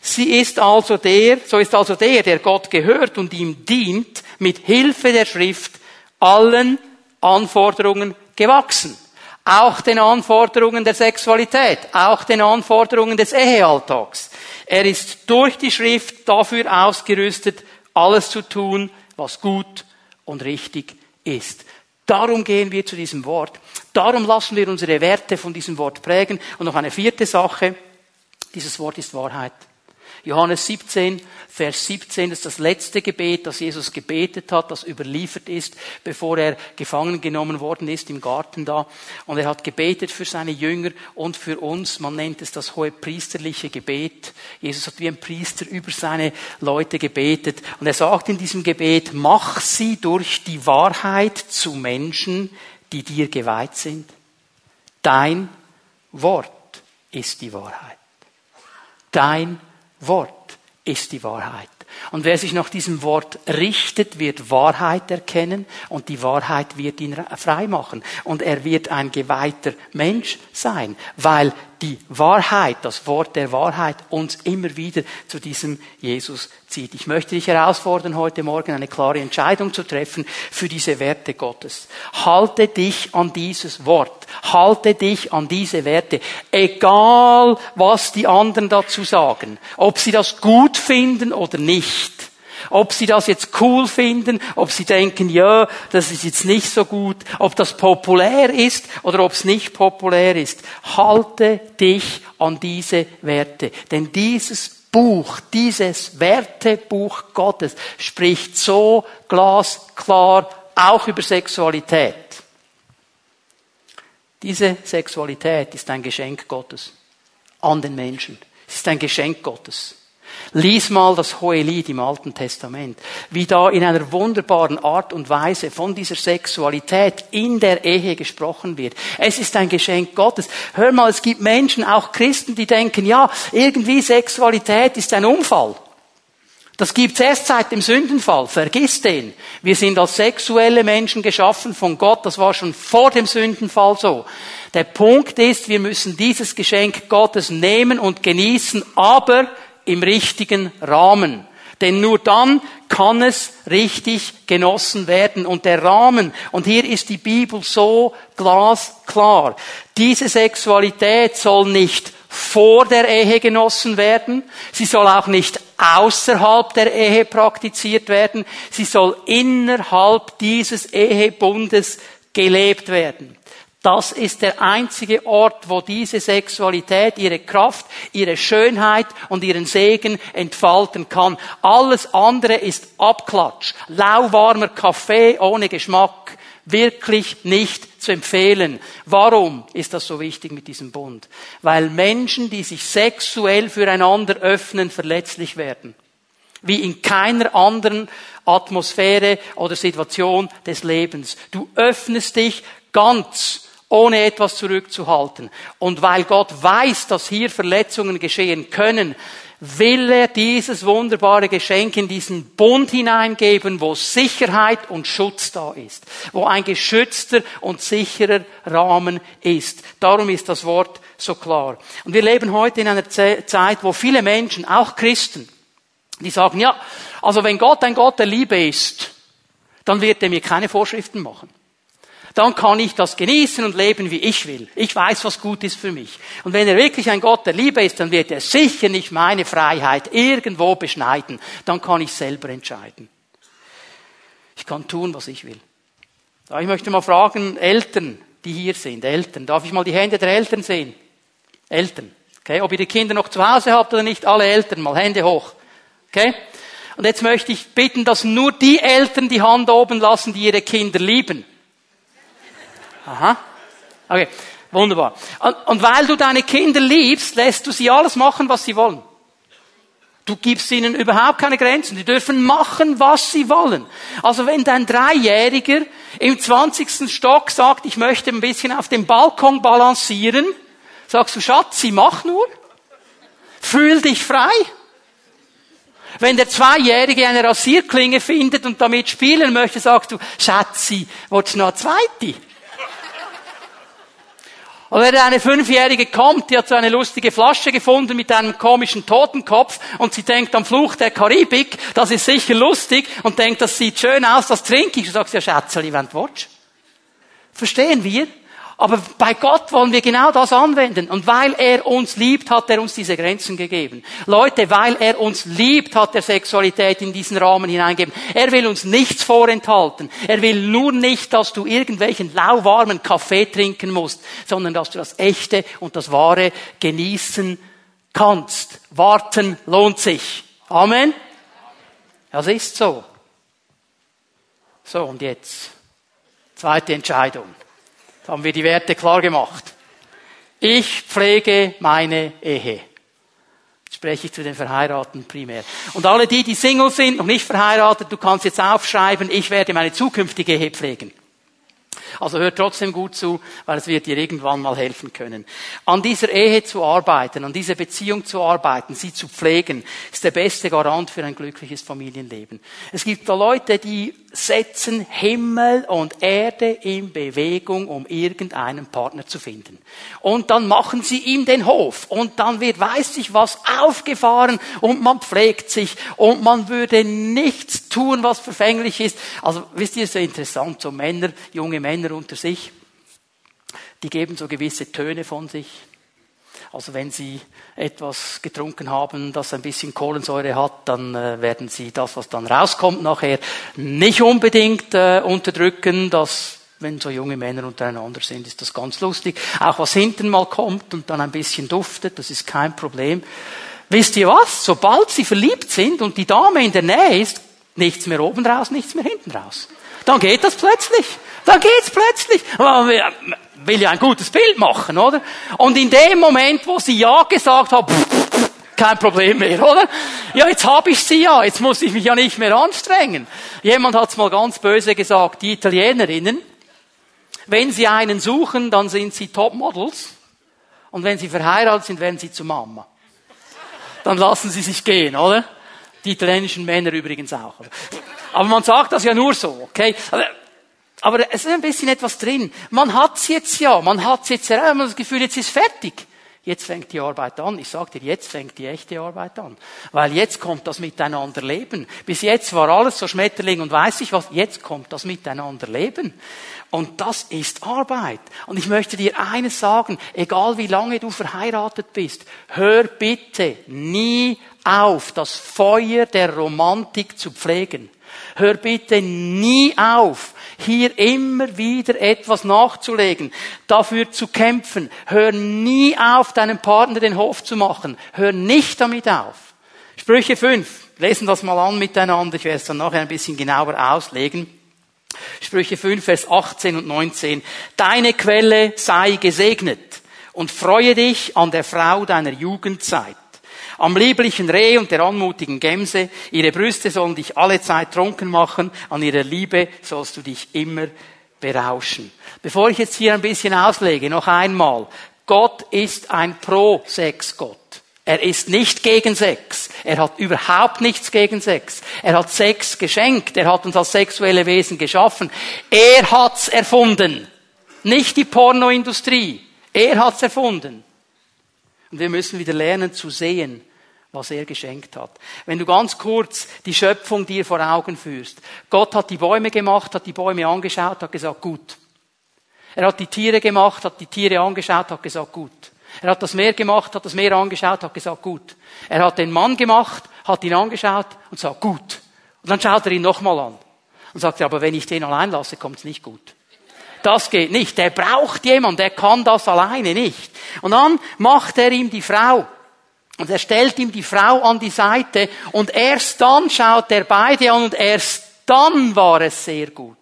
Sie ist also der, so ist also der, der Gott gehört und ihm dient, mit Hilfe der Schrift allen Anforderungen gewachsen. Auch den Anforderungen der Sexualität, auch den Anforderungen des Ehealltags. Er ist durch die Schrift dafür ausgerüstet, alles zu tun, was gut und richtig ist. Darum gehen wir zu diesem Wort. Darum lassen wir unsere Werte von diesem Wort prägen. Und noch eine vierte Sache. Dieses Wort ist Wahrheit. Johannes 17, Vers 17 ist das letzte Gebet, das Jesus gebetet hat, das überliefert ist, bevor er gefangen genommen worden ist im Garten da. Und er hat gebetet für seine Jünger und für uns. Man nennt es das hohe priesterliche Gebet. Jesus hat wie ein Priester über seine Leute gebetet. Und er sagt in diesem Gebet, mach sie durch die Wahrheit zu Menschen, die dir geweiht sind. Dein Wort ist die Wahrheit. Dein Wort ist die Wahrheit. Und wer sich nach diesem Wort richtet, wird Wahrheit erkennen und die Wahrheit wird ihn frei machen. Und er wird ein geweihter Mensch sein, weil die Wahrheit, das Wort der Wahrheit uns immer wieder zu diesem Jesus zieht. Ich möchte dich herausfordern, heute Morgen eine klare Entscheidung zu treffen für diese Werte Gottes. Halte dich an dieses Wort. Halte dich an diese Werte. Egal, was die anderen dazu sagen. Ob sie das gut finden oder nicht. Ob sie das jetzt cool finden, ob sie denken, ja, das ist jetzt nicht so gut, ob das populär ist oder ob es nicht populär ist. Halte dich an diese Werte. Denn dieses Buch, dieses Wertebuch Gottes spricht so glasklar auch über Sexualität. Diese Sexualität ist ein Geschenk Gottes an den Menschen. Es ist ein Geschenk Gottes. Lies mal das Hohelied im Alten Testament, wie da in einer wunderbaren Art und Weise von dieser Sexualität in der Ehe gesprochen wird. Es ist ein Geschenk Gottes. Hör mal, es gibt Menschen, auch Christen, die denken, ja, irgendwie Sexualität ist ein Unfall. Das gibt's erst seit dem Sündenfall. Vergiss den. Wir sind als sexuelle Menschen geschaffen von Gott. Das war schon vor dem Sündenfall so. Der Punkt ist, wir müssen dieses Geschenk Gottes nehmen und genießen, aber im richtigen Rahmen. Denn nur dann kann es richtig genossen werden. Und der Rahmen, und hier ist die Bibel so glasklar, diese Sexualität soll nicht vor der Ehe genossen werden. Sie soll auch nicht außerhalb der Ehe praktiziert werden. Sie soll innerhalb dieses Ehebundes gelebt werden. Das ist der einzige Ort, wo diese Sexualität ihre Kraft, ihre Schönheit und ihren Segen entfalten kann. Alles andere ist Abklatsch. Lauwarmer Kaffee ohne Geschmack. Wirklich nicht zu empfehlen. Warum ist das so wichtig mit diesem Bund? Weil Menschen, die sich sexuell füreinander öffnen, verletzlich werden. Wie in keiner anderen Atmosphäre oder Situation des Lebens. Du öffnest dich ganz ohne etwas zurückzuhalten. Und weil Gott weiß, dass hier Verletzungen geschehen können, will er dieses wunderbare Geschenk in diesen Bund hineingeben, wo Sicherheit und Schutz da ist, wo ein geschützter und sicherer Rahmen ist. Darum ist das Wort so klar. Und wir leben heute in einer Zeit, wo viele Menschen, auch Christen, die sagen, ja, also wenn Gott ein Gott der Liebe ist, dann wird er mir keine Vorschriften machen dann kann ich das genießen und leben, wie ich will. Ich weiß, was gut ist für mich. Und wenn er wirklich ein Gott der Liebe ist, dann wird er sicher nicht meine Freiheit irgendwo beschneiden. Dann kann ich selber entscheiden. Ich kann tun, was ich will. Ich möchte mal fragen, Eltern, die hier sind, Eltern, darf ich mal die Hände der Eltern sehen? Eltern. Okay, ob ihr die Kinder noch zu Hause habt oder nicht, alle Eltern, mal Hände hoch. Okay? Und jetzt möchte ich bitten, dass nur die Eltern die Hand oben lassen, die ihre Kinder lieben. Aha. Okay, wunderbar. Und, und weil du deine Kinder liebst, lässt du sie alles machen, was sie wollen. Du gibst ihnen überhaupt keine Grenzen. Die dürfen machen, was sie wollen. Also wenn dein Dreijähriger im 20. Stock sagt, ich möchte ein bisschen auf dem Balkon balancieren, sagst du, Schatz, sie mach nur. Fühl dich frei. Wenn der Zweijährige eine Rasierklinge findet und damit spielen möchte, sagst du, Schatzi, willst noch eine zweite? Und wenn eine Fünfjährige kommt, die hat so eine lustige Flasche gefunden mit einem komischen Totenkopf und sie denkt am Fluch der Karibik, das ist sicher lustig und denkt, das sieht schön aus, das trinke ich. Du sagst ja, Schätzeli, wenn du willst. Verstehen wir? Aber bei Gott wollen wir genau das anwenden. Und weil er uns liebt, hat er uns diese Grenzen gegeben. Leute, weil er uns liebt, hat er Sexualität in diesen Rahmen hineingegeben. Er will uns nichts vorenthalten. Er will nur nicht, dass du irgendwelchen lauwarmen Kaffee trinken musst, sondern dass du das Echte und das Wahre genießen kannst. Warten lohnt sich. Amen. Das ist so. So, und jetzt. Zweite Entscheidung. Jetzt haben wir die Werte klar gemacht. Ich pflege meine Ehe. Spreche ich zu den Verheirateten primär. Und alle die, die Single sind, noch nicht verheiratet, du kannst jetzt aufschreiben, ich werde meine zukünftige Ehe pflegen. Also hört trotzdem gut zu, weil es wird dir irgendwann mal helfen können. An dieser Ehe zu arbeiten, an dieser Beziehung zu arbeiten, sie zu pflegen, ist der beste Garant für ein glückliches Familienleben. Es gibt da Leute, die setzen Himmel und Erde in Bewegung, um irgendeinen Partner zu finden. Und dann machen sie ihm den Hof und dann wird weiß ich was aufgefahren und man pflegt sich und man würde nichts tun, was verfänglich ist. Also wisst ihr, so interessant, so Männer, junge Männer unter sich, die geben so gewisse Töne von sich. Also wenn Sie etwas getrunken haben, das ein bisschen Kohlensäure hat, dann äh, werden Sie das, was dann rauskommt nachher, nicht unbedingt äh, unterdrücken. Das, wenn so junge Männer untereinander sind, ist das ganz lustig. Auch was hinten mal kommt und dann ein bisschen duftet, das ist kein Problem. Wisst ihr was? Sobald Sie verliebt sind und die Dame in der Nähe ist, nichts mehr oben raus, nichts mehr hinten raus. Dann geht das plötzlich. Dann geht's plötzlich will ja ein gutes Bild machen, oder? Und in dem Moment, wo sie Ja gesagt hat, Kein Problem mehr, oder? Ja, jetzt habe ich sie ja, jetzt muss ich mich ja nicht mehr anstrengen. Jemand hat's mal ganz böse gesagt, die Italienerinnen, wenn sie einen suchen, dann sind sie Topmodels. Und wenn sie verheiratet sind, werden sie zu Mama. Dann lassen sie sich gehen, oder? Die italienischen Männer übrigens auch. Aber man sagt das ja nur so, okay? Aber es ist ein bisschen etwas drin. Man hat's jetzt ja, man hat's jetzt ja, man hat das Gefühl, jetzt ist fertig. Jetzt fängt die Arbeit an. Ich sag dir, jetzt fängt die echte Arbeit an. Weil jetzt kommt das Miteinanderleben. Bis jetzt war alles so Schmetterling und weiß ich was. Jetzt kommt das Miteinanderleben. Und das ist Arbeit. Und ich möchte dir eines sagen, egal wie lange du verheiratet bist, hör bitte nie auf, das Feuer der Romantik zu pflegen. Hör bitte nie auf, hier immer wieder etwas nachzulegen, dafür zu kämpfen. Hör nie auf, deinem Partner den Hof zu machen. Hör nicht damit auf. Sprüche 5. Lesen das mal an miteinander. Ich werde es dann nachher ein bisschen genauer auslegen. Sprüche 5, Vers 18 und 19. Deine Quelle sei gesegnet und freue dich an der Frau deiner Jugendzeit am lieblichen Reh und der anmutigen Gemse. Ihre Brüste sollen dich alle Zeit trunken machen. An ihrer Liebe sollst du dich immer berauschen. Bevor ich jetzt hier ein bisschen auslege, noch einmal. Gott ist ein Pro-Sex-Gott. Er ist nicht gegen Sex. Er hat überhaupt nichts gegen Sex. Er hat Sex geschenkt. Er hat uns als sexuelle Wesen geschaffen. Er hat's erfunden. Nicht die Pornoindustrie. Er hat's erfunden. Und wir müssen wieder lernen zu sehen, was er geschenkt hat. Wenn du ganz kurz die Schöpfung dir vor Augen führst. Gott hat die Bäume gemacht, hat die Bäume angeschaut, hat gesagt, gut. Er hat die Tiere gemacht, hat die Tiere angeschaut, hat gesagt, gut. Er hat das Meer gemacht, hat das Meer angeschaut, hat gesagt, gut. Er hat den Mann gemacht, hat ihn angeschaut und sagt, gut. Und dann schaut er ihn nochmal an und sagt, aber wenn ich den allein lasse, kommt es nicht gut. Das geht nicht. Der braucht jemand, der kann das alleine nicht. Und dann macht er ihm die Frau. Und er stellt ihm die Frau an die Seite und erst dann schaut er beide an und erst dann war es sehr gut.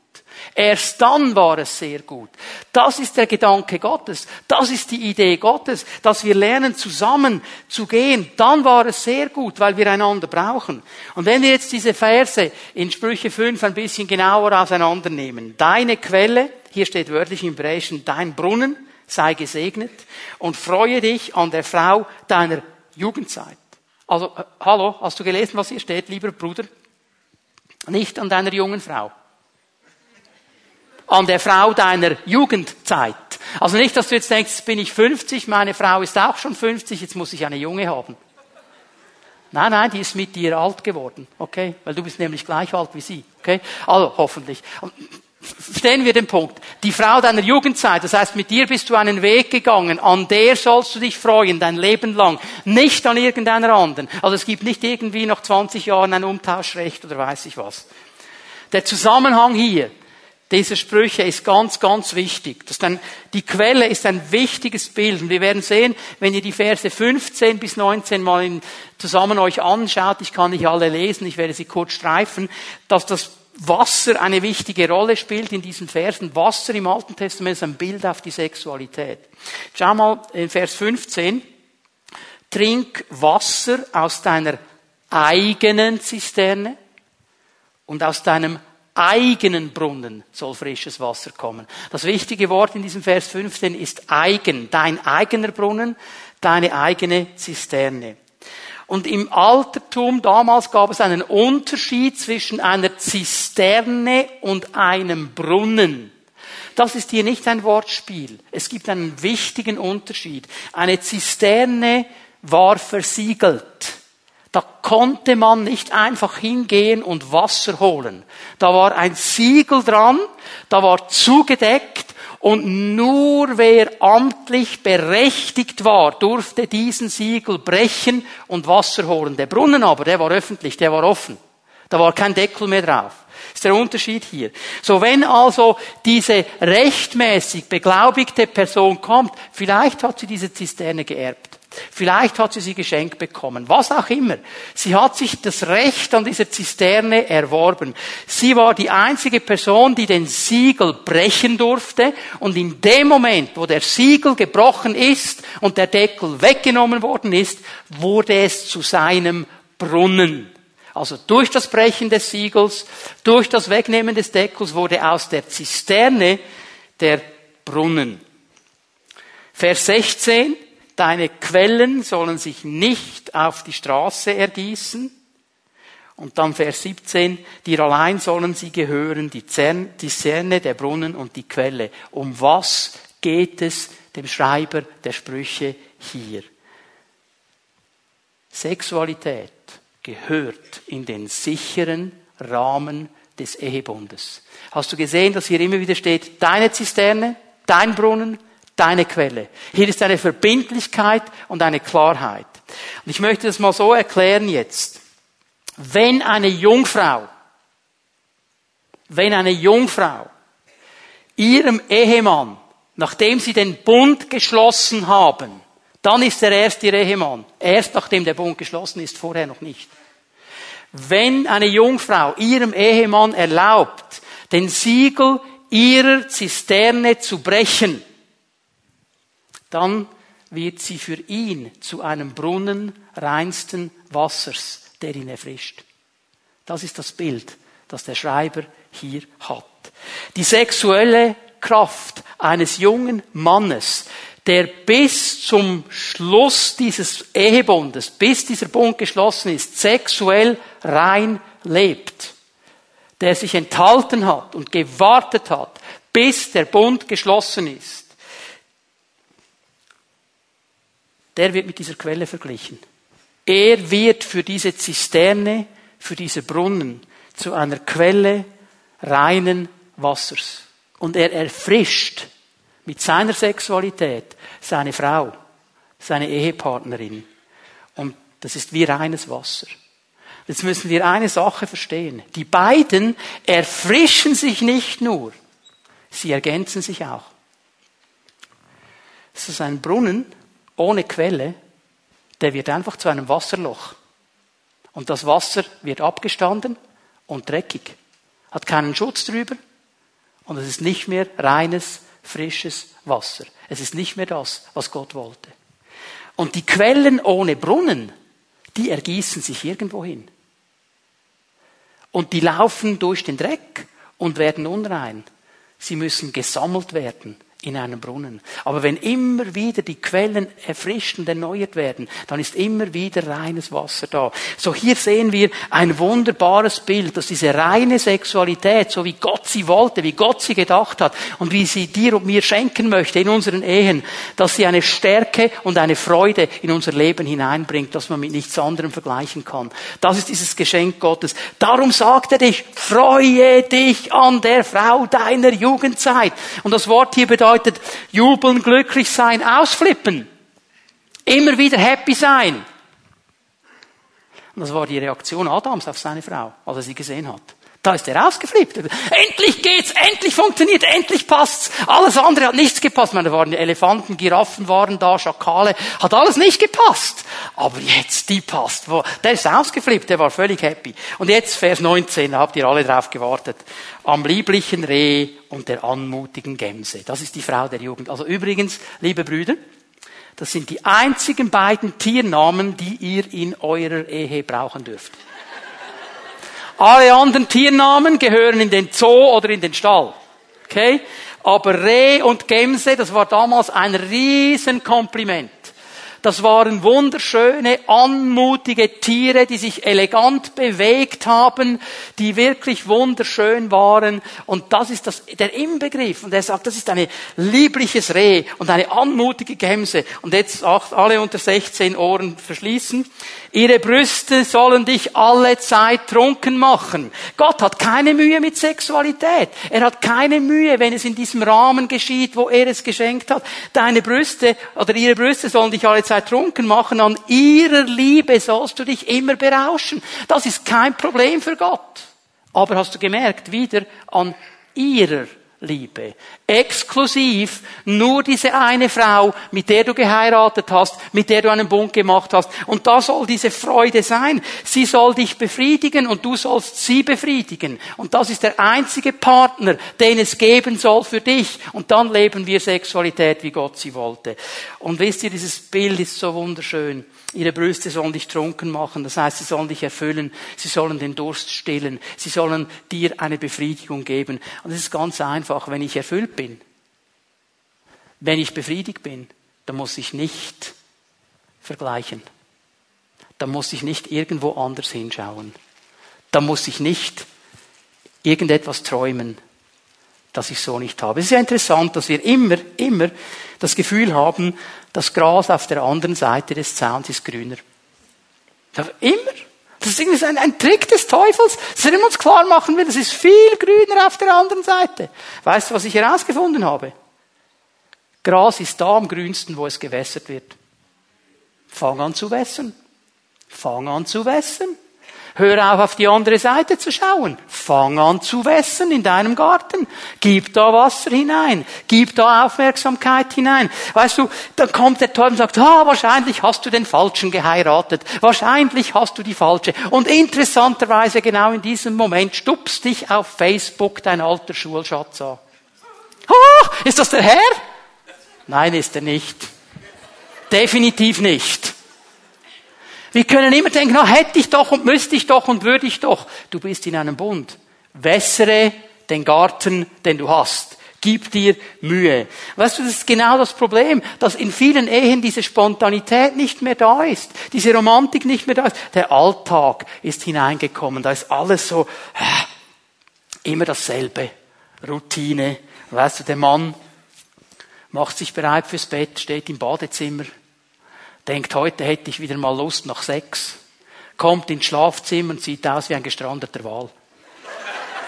Erst dann war es sehr gut. Das ist der Gedanke Gottes. Das ist die Idee Gottes, dass wir lernen, zusammen zu gehen. Dann war es sehr gut, weil wir einander brauchen. Und wenn wir jetzt diese Verse in Sprüche 5 ein bisschen genauer auseinandernehmen. Deine Quelle, hier steht wörtlich im Hebräischen, dein Brunnen sei gesegnet und freue dich an der Frau deiner Jugendzeit. Also, äh, hallo, hast du gelesen, was hier steht, lieber Bruder? Nicht an deiner jungen Frau. An der Frau deiner Jugendzeit. Also nicht, dass du jetzt denkst, bin ich 50, meine Frau ist auch schon 50, jetzt muss ich eine junge haben. Nein, nein, die ist mit dir alt geworden, okay? Weil du bist nämlich gleich alt wie sie, okay? Also, hoffentlich. Verstehen wir den Punkt? Die Frau deiner Jugendzeit, das heißt, mit dir bist du einen Weg gegangen, an der sollst du dich freuen, dein Leben lang, nicht an irgendeiner anderen. Also es gibt nicht irgendwie nach 20 Jahren ein Umtauschrecht oder weiß ich was. Der Zusammenhang hier, dieser Sprüche ist ganz, ganz wichtig. Das dann, die Quelle ist ein wichtiges Bild. Und wir werden sehen, wenn ihr die Verse 15 bis 19 mal in, zusammen euch anschaut, ich kann nicht alle lesen, ich werde sie kurz streifen, dass das Wasser eine wichtige Rolle spielt in diesen Versen. Wasser im Alten Testament ist ein Bild auf die Sexualität. Schau mal in Vers 15. Trink Wasser aus deiner eigenen Zisterne und aus deinem eigenen Brunnen soll frisches Wasser kommen. Das wichtige Wort in diesem Vers 15 ist eigen, dein eigener Brunnen, deine eigene Zisterne. Und im Altertum damals gab es einen Unterschied zwischen einer Zisterne und einem Brunnen. Das ist hier nicht ein Wortspiel. Es gibt einen wichtigen Unterschied. Eine Zisterne war versiegelt. Da konnte man nicht einfach hingehen und Wasser holen. Da war ein Siegel dran, da war zugedeckt und nur wer amtlich berechtigt war, durfte diesen Siegel brechen und Wasser holen. Der Brunnen aber, der war öffentlich, der war offen. Da war kein Deckel mehr drauf. Das ist der Unterschied hier. So, wenn also diese rechtmäßig beglaubigte Person kommt, vielleicht hat sie diese Zisterne geerbt. Vielleicht hat sie sie geschenkt bekommen. Was auch immer. Sie hat sich das Recht an dieser Zisterne erworben. Sie war die einzige Person, die den Siegel brechen durfte. Und in dem Moment, wo der Siegel gebrochen ist und der Deckel weggenommen worden ist, wurde es zu seinem Brunnen. Also durch das Brechen des Siegels, durch das Wegnehmen des Deckels wurde aus der Zisterne der Brunnen. Vers 16, deine Quellen sollen sich nicht auf die Straße ergießen. Und dann Vers 17, dir allein sollen sie gehören, die Zerne, der Brunnen und die Quelle. Um was geht es dem Schreiber der Sprüche hier? Sexualität gehört in den sicheren Rahmen des Ehebundes. Hast du gesehen, dass hier immer wieder steht, deine Zisterne, dein Brunnen, deine Quelle. Hier ist eine Verbindlichkeit und eine Klarheit. Und ich möchte das mal so erklären jetzt. Wenn eine Jungfrau, wenn eine Jungfrau ihrem Ehemann, nachdem sie den Bund geschlossen haben, dann ist er erst ihr Ehemann. Erst nachdem der Bund geschlossen ist, vorher noch nicht. Wenn eine Jungfrau ihrem Ehemann erlaubt, den Siegel ihrer Zisterne zu brechen, dann wird sie für ihn zu einem Brunnen reinsten Wassers, der ihn erfrischt. Das ist das Bild, das der Schreiber hier hat. Die sexuelle Kraft eines jungen Mannes, der bis zum Schluss dieses Ehebundes, bis dieser Bund geschlossen ist, sexuell rein lebt, der sich enthalten hat und gewartet hat, bis der Bund geschlossen ist, der wird mit dieser Quelle verglichen. Er wird für diese Zisterne, für diese Brunnen zu einer Quelle reinen Wassers. Und er erfrischt mit seiner Sexualität seine Frau, seine Ehepartnerin. Und das ist wie reines Wasser. Jetzt müssen wir eine Sache verstehen. Die beiden erfrischen sich nicht nur, sie ergänzen sich auch. Es ist ein Brunnen ohne Quelle, der wird einfach zu einem Wasserloch. Und das Wasser wird abgestanden und dreckig. Hat keinen Schutz drüber und es ist nicht mehr reines, frisches Wasser. Es ist nicht mehr das, was Gott wollte. Und die Quellen ohne Brunnen, die ergießen sich irgendwo hin. Und die laufen durch den Dreck und werden unrein. Sie müssen gesammelt werden in einem Brunnen. Aber wenn immer wieder die Quellen erfrischt und erneuert werden, dann ist immer wieder reines Wasser da. So hier sehen wir ein wunderbares Bild, dass diese reine Sexualität, so wie Gott sie wollte, wie Gott sie gedacht hat und wie sie dir und mir schenken möchte in unseren Ehen, dass sie eine Stärke und eine Freude in unser Leben hineinbringt, dass man mit nichts anderem vergleichen kann. Das ist dieses Geschenk Gottes. Darum sagt er dich, freue dich an der Frau deiner Jugendzeit. Und das Wort hier bedeutet, bedeutet jubeln, glücklich sein, ausflippen. Immer wieder happy sein. Und das war die Reaktion Adams auf seine Frau, als er sie gesehen hat. Da ist er ausgeflippt. Endlich geht's, endlich funktioniert, endlich passt's. Alles andere hat nichts gepasst. Ich meine, da waren Elefanten, Giraffen waren da, Schakale, hat alles nicht gepasst. Aber jetzt, die passt. Der ist ausgeflippt, der war völlig happy. Und jetzt Vers 19, da habt ihr alle drauf gewartet. Am lieblichen Reh und der anmutigen Gemse. Das ist die Frau der Jugend. Also übrigens, liebe Brüder, das sind die einzigen beiden Tiernamen, die ihr in eurer Ehe brauchen dürft. Alle anderen Tiernamen gehören in den Zoo oder in den Stall. Okay? Aber Reh und Gemse, das war damals ein Riesenkompliment. Das waren wunderschöne, anmutige Tiere, die sich elegant bewegt haben, die wirklich wunderschön waren. Und das ist das, der Inbegriff. Und er sagt, das ist ein liebliches Reh und eine anmutige Gemse. Und jetzt alle unter 16 Ohren verschließen. Ihre Brüste sollen dich alle Zeit trunken machen. Gott hat keine Mühe mit Sexualität. Er hat keine Mühe, wenn es in diesem Rahmen geschieht, wo er es geschenkt hat. Deine Brüste oder ihre Brüste sollen dich alle Zeit trunken machen. An ihrer Liebe sollst du dich immer berauschen. Das ist kein Problem für Gott. Aber hast du gemerkt, wieder an ihrer Liebe. Exklusiv nur diese eine Frau, mit der du geheiratet hast, mit der du einen Bund gemacht hast. Und da soll diese Freude sein. Sie soll dich befriedigen und du sollst sie befriedigen. Und das ist der einzige Partner, den es geben soll für dich. Und dann leben wir Sexualität, wie Gott sie wollte. Und wisst ihr, dieses Bild ist so wunderschön. Ihre Brüste sollen dich trunken machen, das heißt, sie sollen dich erfüllen, sie sollen den Durst stillen, sie sollen dir eine Befriedigung geben. Und es ist ganz einfach, wenn ich erfüllt bin, wenn ich befriedigt bin, dann muss ich nicht vergleichen. Dann muss ich nicht irgendwo anders hinschauen. Dann muss ich nicht irgendetwas träumen, das ich so nicht habe. Es ist ja interessant, dass wir immer, immer das Gefühl haben, das Gras auf der anderen Seite des Zauns ist grüner. Immer. Das ist irgendwie ein, ein Trick des Teufels, dass er uns klar machen will, es ist viel grüner auf der anderen Seite. Weißt du, was ich herausgefunden habe? Gras ist da am grünsten, wo es gewässert wird. Fang an zu wässern. Fang an zu wässern. Hör auf, auf die andere Seite zu schauen. Fang an zu wässern in deinem Garten. Gib da Wasser hinein. Gib da Aufmerksamkeit hinein. Weißt du, dann kommt der Teufel und sagt, ah, wahrscheinlich hast du den Falschen geheiratet. Wahrscheinlich hast du die Falsche. Und interessanterweise genau in diesem Moment stupst dich auf Facebook dein alter Schulschatz an. Ah, ist das der Herr? Nein, ist er nicht. Definitiv nicht. Wir können immer denken, na, hätte ich doch und müsste ich doch und würde ich doch. Du bist in einem Bund. Wässere den Garten, den du hast. Gib dir Mühe. Weißt du, das ist genau das Problem, dass in vielen Ehen diese Spontanität nicht mehr da ist, diese Romantik nicht mehr da ist. Der Alltag ist hineingekommen, da ist alles so, immer dasselbe. Routine. Weißt du, der Mann macht sich bereit fürs Bett, steht im Badezimmer, denkt, heute hätte ich wieder mal Lust nach Sex, kommt ins Schlafzimmer und sieht aus wie ein gestrandeter Wal.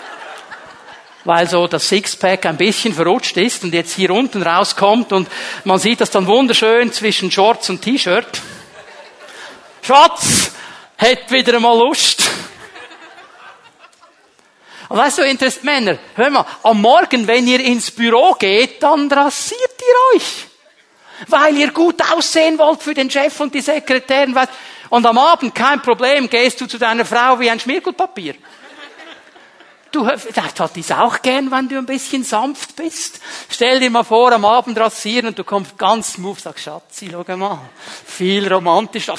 Weil so das Sixpack ein bisschen verrutscht ist und jetzt hier unten rauskommt und man sieht das dann wunderschön zwischen Shorts und T-Shirt. Schatz, hätte wieder mal Lust. Und weißt du, Interess Männer, hör mal, am Morgen, wenn ihr ins Büro geht, dann rasiert ihr euch weil ihr gut aussehen wollt für den Chef und die Sekretärin. Und am Abend, kein Problem, gehst du zu deiner Frau wie ein Schmiergutpapier. Du vielleicht hat dies auch gern, wenn du ein bisschen sanft bist. Stell dir mal vor, am Abend rasieren und du kommst ganz smooth, sagst, Schatzi, schau mal, viel romantisch.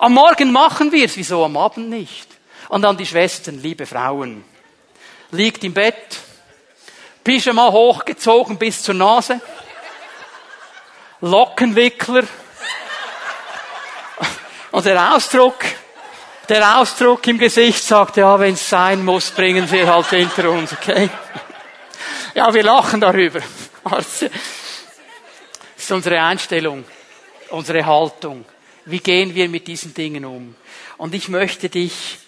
Am Morgen machen wir es, wieso am Abend nicht? Und dann die Schwestern, liebe Frauen, liegt im Bett, Pyjama hochgezogen bis zur Nase. Lockenwickler. Und der Ausdruck, der Ausdruck im Gesicht sagt, ja, wenn es sein muss, bringen wir halt hinter uns, okay? Ja, wir lachen darüber. Das ist unsere Einstellung, unsere Haltung. Wie gehen wir mit diesen Dingen um? Und ich möchte dich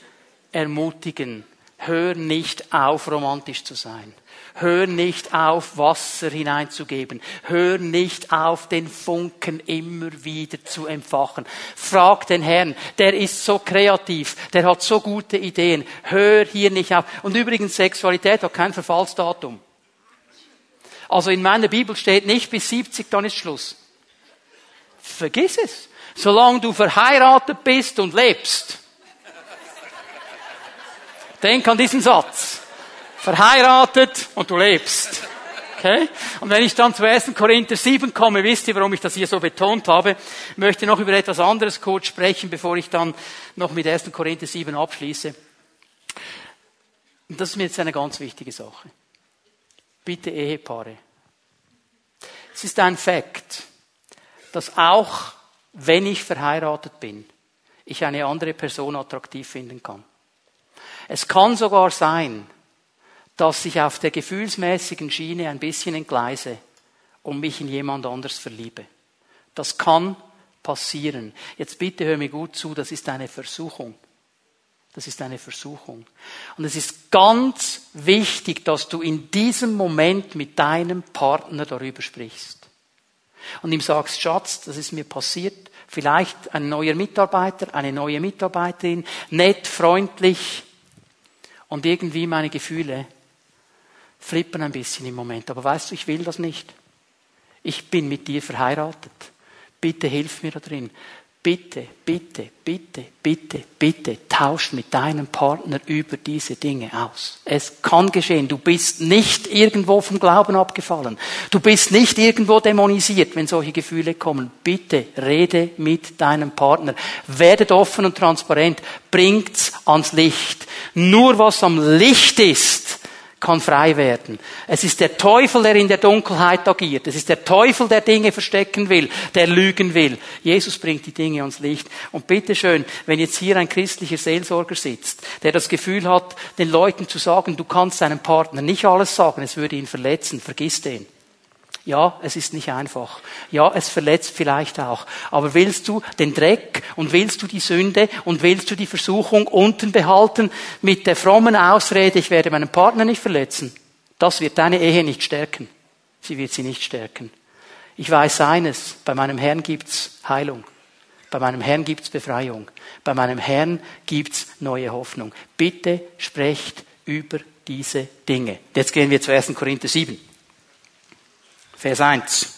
ermutigen, hör nicht auf, romantisch zu sein. Hör nicht auf, Wasser hineinzugeben. Hör nicht auf, den Funken immer wieder zu empfachen. Frag den Herrn, der ist so kreativ, der hat so gute Ideen. Hör hier nicht auf. Und übrigens, Sexualität hat kein Verfallsdatum. Also in meiner Bibel steht nicht bis 70, dann ist Schluss. Vergiss es. Solange du verheiratet bist und lebst. Denk an diesen Satz verheiratet und du lebst. Okay? Und wenn ich dann zu 1. Korinther 7 komme, wisst ihr, warum ich das hier so betont habe, möchte noch über etwas anderes kurz sprechen, bevor ich dann noch mit 1. Korinther 7 abschließe. Und das ist mir jetzt eine ganz wichtige Sache. Bitte Ehepaare. Es ist ein Fakt, dass auch wenn ich verheiratet bin, ich eine andere Person attraktiv finden kann. Es kann sogar sein, dass ich auf der gefühlsmäßigen Schiene ein bisschen entgleise und mich in jemand anders verliebe. Das kann passieren. Jetzt bitte hör mir gut zu, das ist eine Versuchung. Das ist eine Versuchung. Und es ist ganz wichtig, dass du in diesem Moment mit deinem Partner darüber sprichst. Und ihm sagst, Schatz, das ist mir passiert. Vielleicht ein neuer Mitarbeiter, eine neue Mitarbeiterin, nett, freundlich. Und irgendwie meine Gefühle flippen ein bisschen im Moment. Aber weißt du, ich will das nicht. Ich bin mit dir verheiratet. Bitte hilf mir da drin. Bitte, bitte, bitte, bitte, bitte, tausch mit deinem Partner über diese Dinge aus. Es kann geschehen. Du bist nicht irgendwo vom Glauben abgefallen. Du bist nicht irgendwo dämonisiert, wenn solche Gefühle kommen. Bitte rede mit deinem Partner. Werdet offen und transparent. Bringt's ans Licht. Nur was am Licht ist, kann frei werden. Es ist der Teufel, der in der Dunkelheit agiert. Es ist der Teufel, der Dinge verstecken will, der lügen will. Jesus bringt die Dinge ans Licht. Und bitteschön, wenn jetzt hier ein christlicher Seelsorger sitzt, der das Gefühl hat, den Leuten zu sagen, du kannst deinem Partner nicht alles sagen, es würde ihn verletzen, vergiss den. Ja, es ist nicht einfach. Ja, es verletzt vielleicht auch. Aber willst du den Dreck und willst du die Sünde und willst du die Versuchung unten behalten mit der frommen Ausrede, ich werde meinen Partner nicht verletzen? Das wird deine Ehe nicht stärken. Sie wird sie nicht stärken. Ich weiß eines, bei meinem Herrn gibt's Heilung. Bei meinem Herrn gibt's Befreiung. Bei meinem Herrn gibt's neue Hoffnung. Bitte sprecht über diese Dinge. Jetzt gehen wir zu 1. Korinther 7. Vers 1.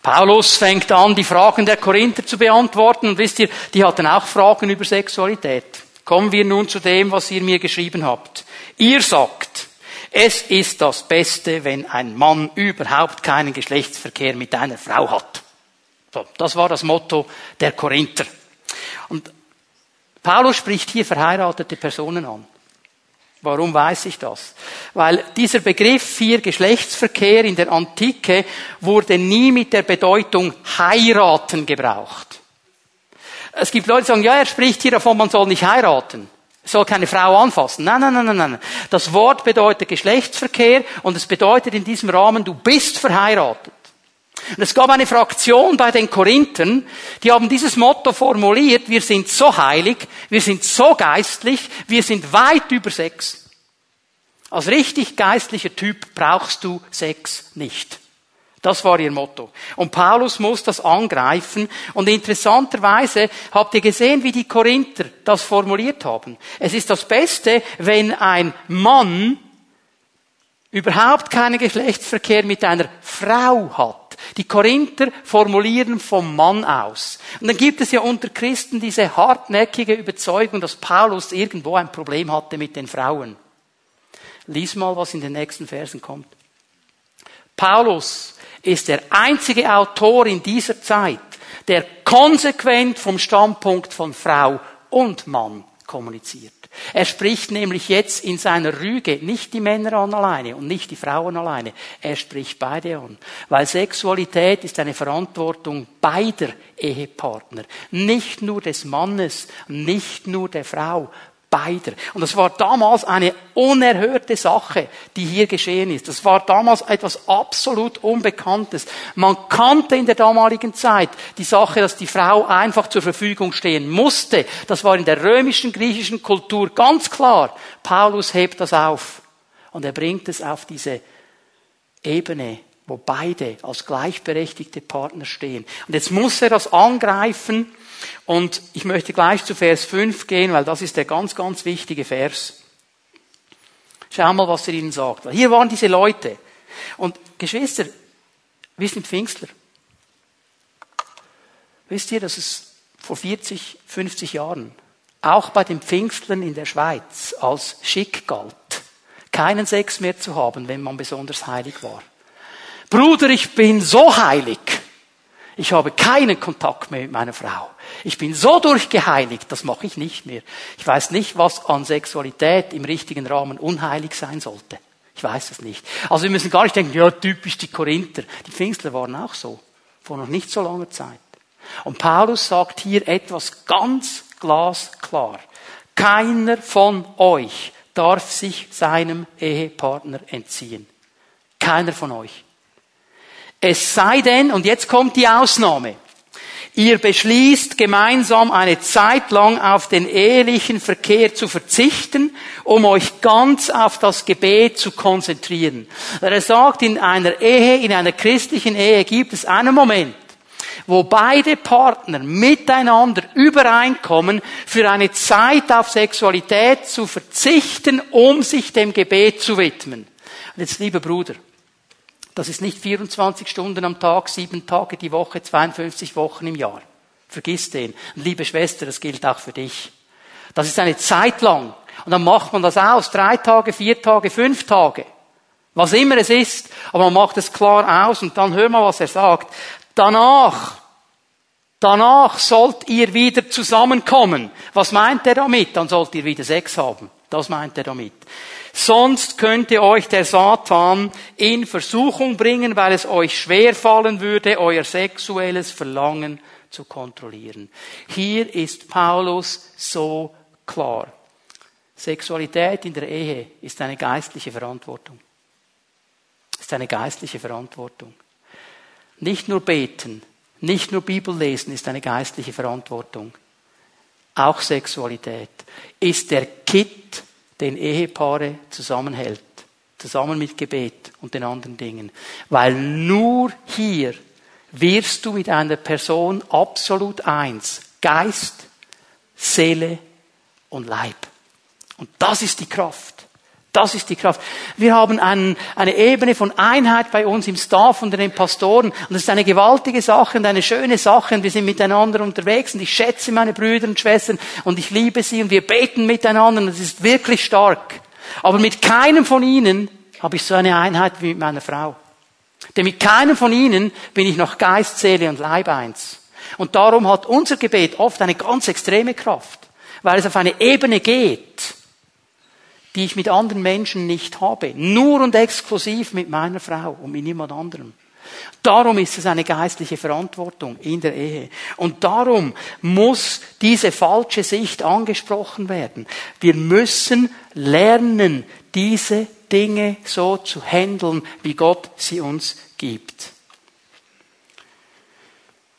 Paulus fängt an, die Fragen der Korinther zu beantworten. Und wisst ihr, die hatten auch Fragen über Sexualität. Kommen wir nun zu dem, was ihr mir geschrieben habt. Ihr sagt, es ist das Beste, wenn ein Mann überhaupt keinen Geschlechtsverkehr mit einer Frau hat. So, das war das Motto der Korinther. Und Paulus spricht hier verheiratete Personen an. Warum weiß ich das? Weil dieser Begriff hier Geschlechtsverkehr in der Antike wurde nie mit der Bedeutung heiraten gebraucht. Es gibt Leute, die sagen, ja, er spricht hier davon, man soll nicht heiraten. soll keine Frau anfassen. Nein, nein, nein, nein, nein. Das Wort bedeutet Geschlechtsverkehr und es bedeutet in diesem Rahmen, du bist verheiratet. Und es gab eine Fraktion bei den Korinthern, die haben dieses Motto formuliert, wir sind so heilig, wir sind so geistlich, wir sind weit über Sex. Als richtig geistlicher Typ brauchst du Sex nicht. Das war ihr Motto. Und Paulus muss das angreifen. Und interessanterweise habt ihr gesehen, wie die Korinther das formuliert haben. Es ist das Beste, wenn ein Mann überhaupt keinen Geschlechtsverkehr mit einer Frau hat. Die Korinther formulieren vom Mann aus. Und dann gibt es ja unter Christen diese hartnäckige Überzeugung, dass Paulus irgendwo ein Problem hatte mit den Frauen. Lies mal, was in den nächsten Versen kommt. Paulus ist der einzige Autor in dieser Zeit, der konsequent vom Standpunkt von Frau und Mann kommuniziert. Er spricht nämlich jetzt in seiner Rüge nicht die Männer an alleine und nicht die Frauen alleine. Er spricht beide an. Weil Sexualität ist eine Verantwortung beider Ehepartner. Nicht nur des Mannes, nicht nur der Frau beider. Und das war damals eine unerhörte Sache, die hier geschehen ist. Das war damals etwas absolut Unbekanntes. Man kannte in der damaligen Zeit die Sache, dass die Frau einfach zur Verfügung stehen musste. Das war in der römischen, griechischen Kultur ganz klar. Paulus hebt das auf und er bringt es auf diese Ebene wo beide als gleichberechtigte Partner stehen. Und jetzt muss er das angreifen und ich möchte gleich zu Vers 5 gehen, weil das ist der ganz, ganz wichtige Vers. Schau mal, was er ihnen sagt. Hier waren diese Leute. Und Geschwister, wir sind Pfingstler. Wisst ihr, dass es vor 40, 50 Jahren auch bei den Pfingstlern in der Schweiz als schick galt, keinen Sex mehr zu haben, wenn man besonders heilig war. Bruder, ich bin so heilig. Ich habe keinen Kontakt mehr mit meiner Frau. Ich bin so durchgeheiligt, das mache ich nicht mehr. Ich weiß nicht, was an Sexualität im richtigen Rahmen unheilig sein sollte. Ich weiß es nicht. Also wir müssen gar nicht denken, ja, typisch die Korinther. Die Pfingstler waren auch so. Vor noch nicht so langer Zeit. Und Paulus sagt hier etwas ganz glasklar. Keiner von euch darf sich seinem Ehepartner entziehen. Keiner von euch. Es sei denn, und jetzt kommt die Ausnahme, ihr beschließt gemeinsam eine Zeit lang auf den ehelichen Verkehr zu verzichten, um euch ganz auf das Gebet zu konzentrieren. Er sagt, in einer Ehe, in einer christlichen Ehe gibt es einen Moment, wo beide Partner miteinander übereinkommen, für eine Zeit auf Sexualität zu verzichten, um sich dem Gebet zu widmen. Und jetzt, lieber Bruder, das ist nicht 24 Stunden am Tag, sieben Tage die Woche, 52 Wochen im Jahr. Vergiss den. Und liebe Schwester, das gilt auch für dich. Das ist eine Zeit lang. Und dann macht man das aus. Drei Tage, vier Tage, fünf Tage. Was immer es ist. Aber man macht es klar aus und dann hör mal, was er sagt. Danach, danach sollt ihr wieder zusammenkommen. Was meint er damit? Dann sollt ihr wieder Sex haben. Das meint er damit. Sonst könnte euch der Satan in Versuchung bringen, weil es euch schwer fallen würde, euer sexuelles Verlangen zu kontrollieren. Hier ist Paulus so klar. Sexualität in der Ehe ist eine geistliche Verantwortung. Ist eine geistliche Verantwortung. Nicht nur beten, nicht nur Bibel lesen ist eine geistliche Verantwortung. Auch Sexualität ist der Kit den Ehepaare zusammenhält, zusammen mit Gebet und den anderen Dingen. Weil nur hier wirst du mit einer Person absolut eins. Geist, Seele und Leib. Und das ist die Kraft. Das ist die Kraft. Wir haben einen, eine Ebene von Einheit bei uns im Staff und den Pastoren. Und das ist eine gewaltige Sache und eine schöne Sache. Und wir sind miteinander unterwegs. Und ich schätze meine Brüder und Schwestern. Und ich liebe sie. Und wir beten miteinander. Und es ist wirklich stark. Aber mit keinem von ihnen habe ich so eine Einheit wie mit meiner Frau. Denn mit keinem von ihnen bin ich noch Geist, Seele und Leib eins. Und darum hat unser Gebet oft eine ganz extreme Kraft. Weil es auf eine Ebene geht die ich mit anderen Menschen nicht habe. Nur und exklusiv mit meiner Frau und mit niemand anderem. Darum ist es eine geistliche Verantwortung in der Ehe. Und darum muss diese falsche Sicht angesprochen werden. Wir müssen lernen, diese Dinge so zu handeln, wie Gott sie uns gibt.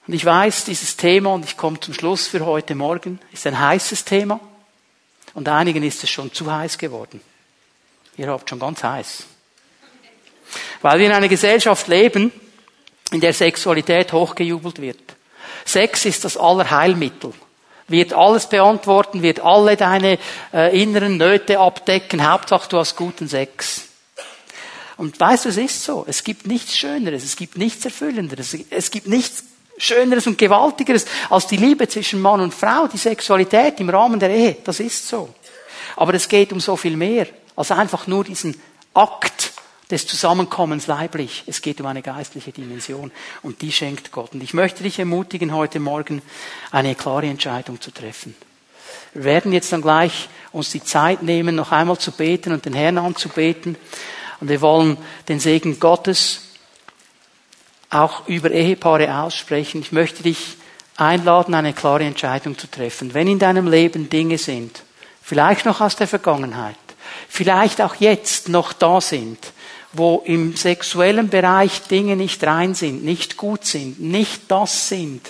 Und ich weiß, dieses Thema, und ich komme zum Schluss für heute Morgen, ist ein heißes Thema. Und einigen ist es schon zu heiß geworden. Ihr habt schon ganz heiß. Weil wir in einer Gesellschaft leben, in der Sexualität hochgejubelt wird. Sex ist das Allerheilmittel. Wird alles beantworten, wird alle deine äh, inneren Nöte abdecken. Hauptsache du hast guten Sex. Und weißt du, es ist so. Es gibt nichts Schöneres, es gibt nichts Erfüllenderes, es gibt nichts Schöneres und Gewaltigeres als die Liebe zwischen Mann und Frau, die Sexualität im Rahmen der Ehe. Das ist so. Aber es geht um so viel mehr als einfach nur diesen Akt des Zusammenkommens leiblich. Es geht um eine geistliche Dimension und die schenkt Gott. Und ich möchte dich ermutigen, heute Morgen eine klare Entscheidung zu treffen. Wir werden jetzt dann gleich uns die Zeit nehmen, noch einmal zu beten und den Herrn anzubeten. Und wir wollen den Segen Gottes auch über Ehepaare aussprechen. Ich möchte dich einladen, eine klare Entscheidung zu treffen. Wenn in deinem Leben Dinge sind, vielleicht noch aus der Vergangenheit, vielleicht auch jetzt noch da sind, wo im sexuellen Bereich Dinge nicht rein sind, nicht gut sind, nicht das sind,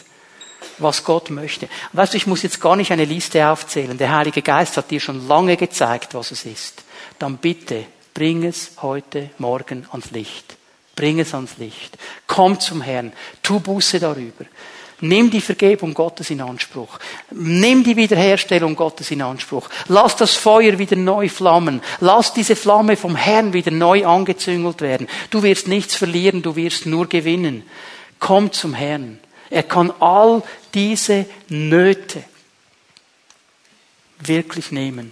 was Gott möchte. weißt du, ich muss jetzt gar nicht eine Liste aufzählen. Der Heilige Geist hat dir schon lange gezeigt, was es ist. Dann bitte bring es heute Morgen ans Licht. Bring es ans Licht. Komm zum Herrn. Tu Buße darüber. Nimm die Vergebung Gottes in Anspruch. Nimm die Wiederherstellung Gottes in Anspruch. Lass das Feuer wieder neu flammen. Lass diese Flamme vom Herrn wieder neu angezüngelt werden. Du wirst nichts verlieren, du wirst nur gewinnen. Komm zum Herrn. Er kann all diese Nöte wirklich nehmen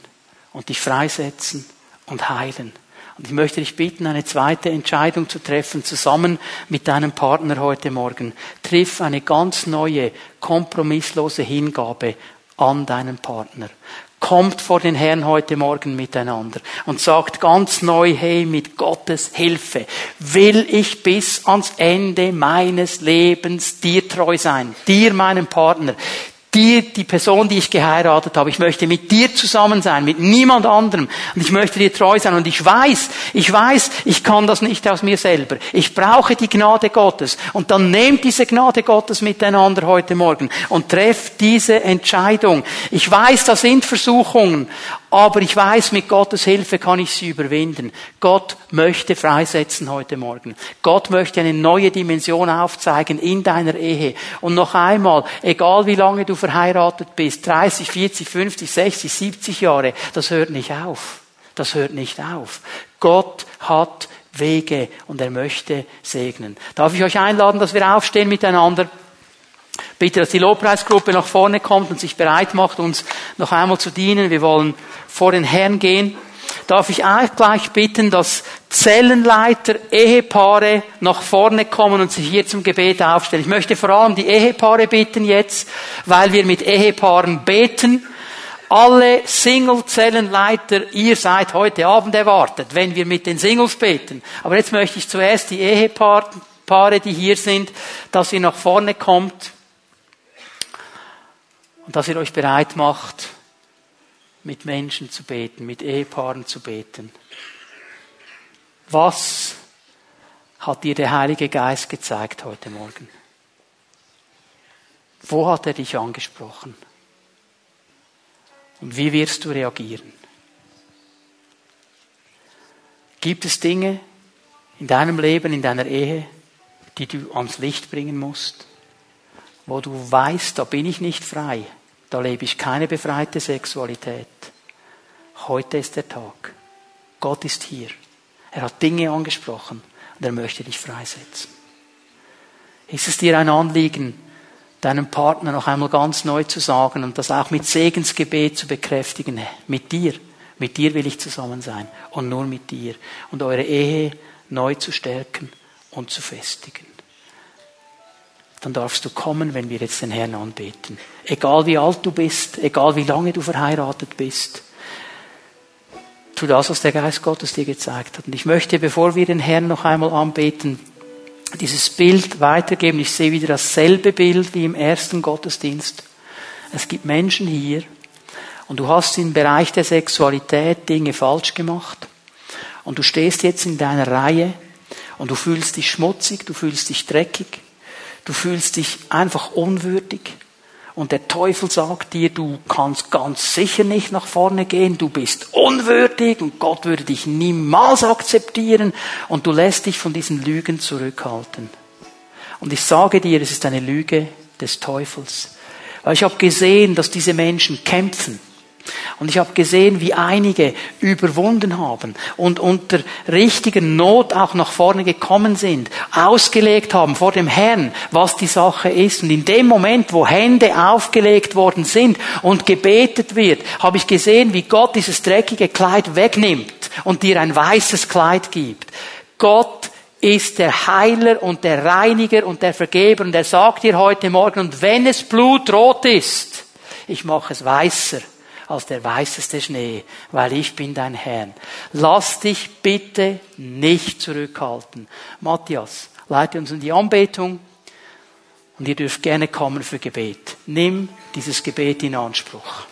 und dich freisetzen und heilen. Und ich möchte dich bitten, eine zweite Entscheidung zu treffen, zusammen mit deinem Partner heute Morgen. Triff eine ganz neue, kompromisslose Hingabe an deinen Partner. Kommt vor den Herrn heute Morgen miteinander und sagt ganz neu, hey, mit Gottes Hilfe will ich bis ans Ende meines Lebens dir treu sein, dir, meinem Partner, dir, die Person, die ich geheiratet habe. Ich möchte mit dir zusammen sein, mit niemand anderem. Und ich möchte dir treu sein. Und ich weiß, ich weiß, ich kann das nicht aus mir selber. Ich brauche die Gnade Gottes. Und dann nehmt diese Gnade Gottes miteinander heute Morgen und trefft diese Entscheidung. Ich weiß, da sind Versuchungen, aber ich weiß, mit Gottes Hilfe kann ich sie überwinden. Gott möchte freisetzen heute Morgen. Gott möchte eine neue Dimension aufzeigen in deiner Ehe. Und noch einmal, egal wie lange du verheiratet bist, 30, 40, 50, 60, 70 Jahre, das hört nicht auf. Das hört nicht auf. Gott hat Wege und er möchte segnen. Darf ich euch einladen, dass wir aufstehen miteinander? Bitte, dass die Lobpreisgruppe nach vorne kommt und sich bereit macht, uns noch einmal zu dienen. Wir wollen vor den Herrn gehen. Darf ich auch gleich bitten, dass Zellenleiter, Ehepaare nach vorne kommen und sich hier zum Gebet aufstellen. Ich möchte vor allem die Ehepaare bitten jetzt, weil wir mit Ehepaaren beten. Alle Single-Zellenleiter, ihr seid heute Abend erwartet, wenn wir mit den Singles beten. Aber jetzt möchte ich zuerst die Ehepaare, die hier sind, dass ihr nach vorne kommt und dass ihr euch bereit macht, mit Menschen zu beten, mit Ehepaaren zu beten. Was hat dir der Heilige Geist gezeigt heute Morgen? Wo hat er dich angesprochen? Und wie wirst du reagieren? Gibt es Dinge in deinem Leben, in deiner Ehe, die du ans Licht bringen musst? wo du weißt, da bin ich nicht frei, da lebe ich keine befreite Sexualität. Heute ist der Tag. Gott ist hier. Er hat Dinge angesprochen und er möchte dich freisetzen. Ist es dir ein Anliegen, deinem Partner noch einmal ganz neu zu sagen und das auch mit Segensgebet zu bekräftigen? Mit dir. Mit dir will ich zusammen sein und nur mit dir. Und eure Ehe neu zu stärken und zu festigen dann darfst du kommen, wenn wir jetzt den Herrn anbeten. Egal wie alt du bist, egal wie lange du verheiratet bist. Tu das, was der Geist Gottes dir gezeigt hat. Und ich möchte, bevor wir den Herrn noch einmal anbeten, dieses Bild weitergeben. Ich sehe wieder dasselbe Bild wie im ersten Gottesdienst. Es gibt Menschen hier und du hast im Bereich der Sexualität Dinge falsch gemacht und du stehst jetzt in deiner Reihe und du fühlst dich schmutzig, du fühlst dich dreckig Du fühlst dich einfach unwürdig. Und der Teufel sagt dir, du kannst ganz sicher nicht nach vorne gehen, du bist unwürdig und Gott würde dich niemals akzeptieren und du lässt dich von diesen Lügen zurückhalten. Und ich sage dir, es ist eine Lüge des Teufels. Weil ich habe gesehen, dass diese Menschen kämpfen und ich habe gesehen, wie einige überwunden haben und unter richtiger Not auch nach vorne gekommen sind, ausgelegt haben vor dem Herrn, was die Sache ist. Und in dem Moment, wo Hände aufgelegt worden sind und gebetet wird, habe ich gesehen, wie Gott dieses dreckige Kleid wegnimmt und dir ein weißes Kleid gibt. Gott ist der Heiler und der Reiniger und der Vergeber und er sagt dir heute Morgen, und wenn es blutrot ist, ich mache es weißer als der weißeste Schnee, weil ich bin dein Herr. Lass dich bitte nicht zurückhalten. Matthias, leite uns in die Anbetung und ihr dürft gerne kommen für Gebet. Nimm dieses Gebet in Anspruch.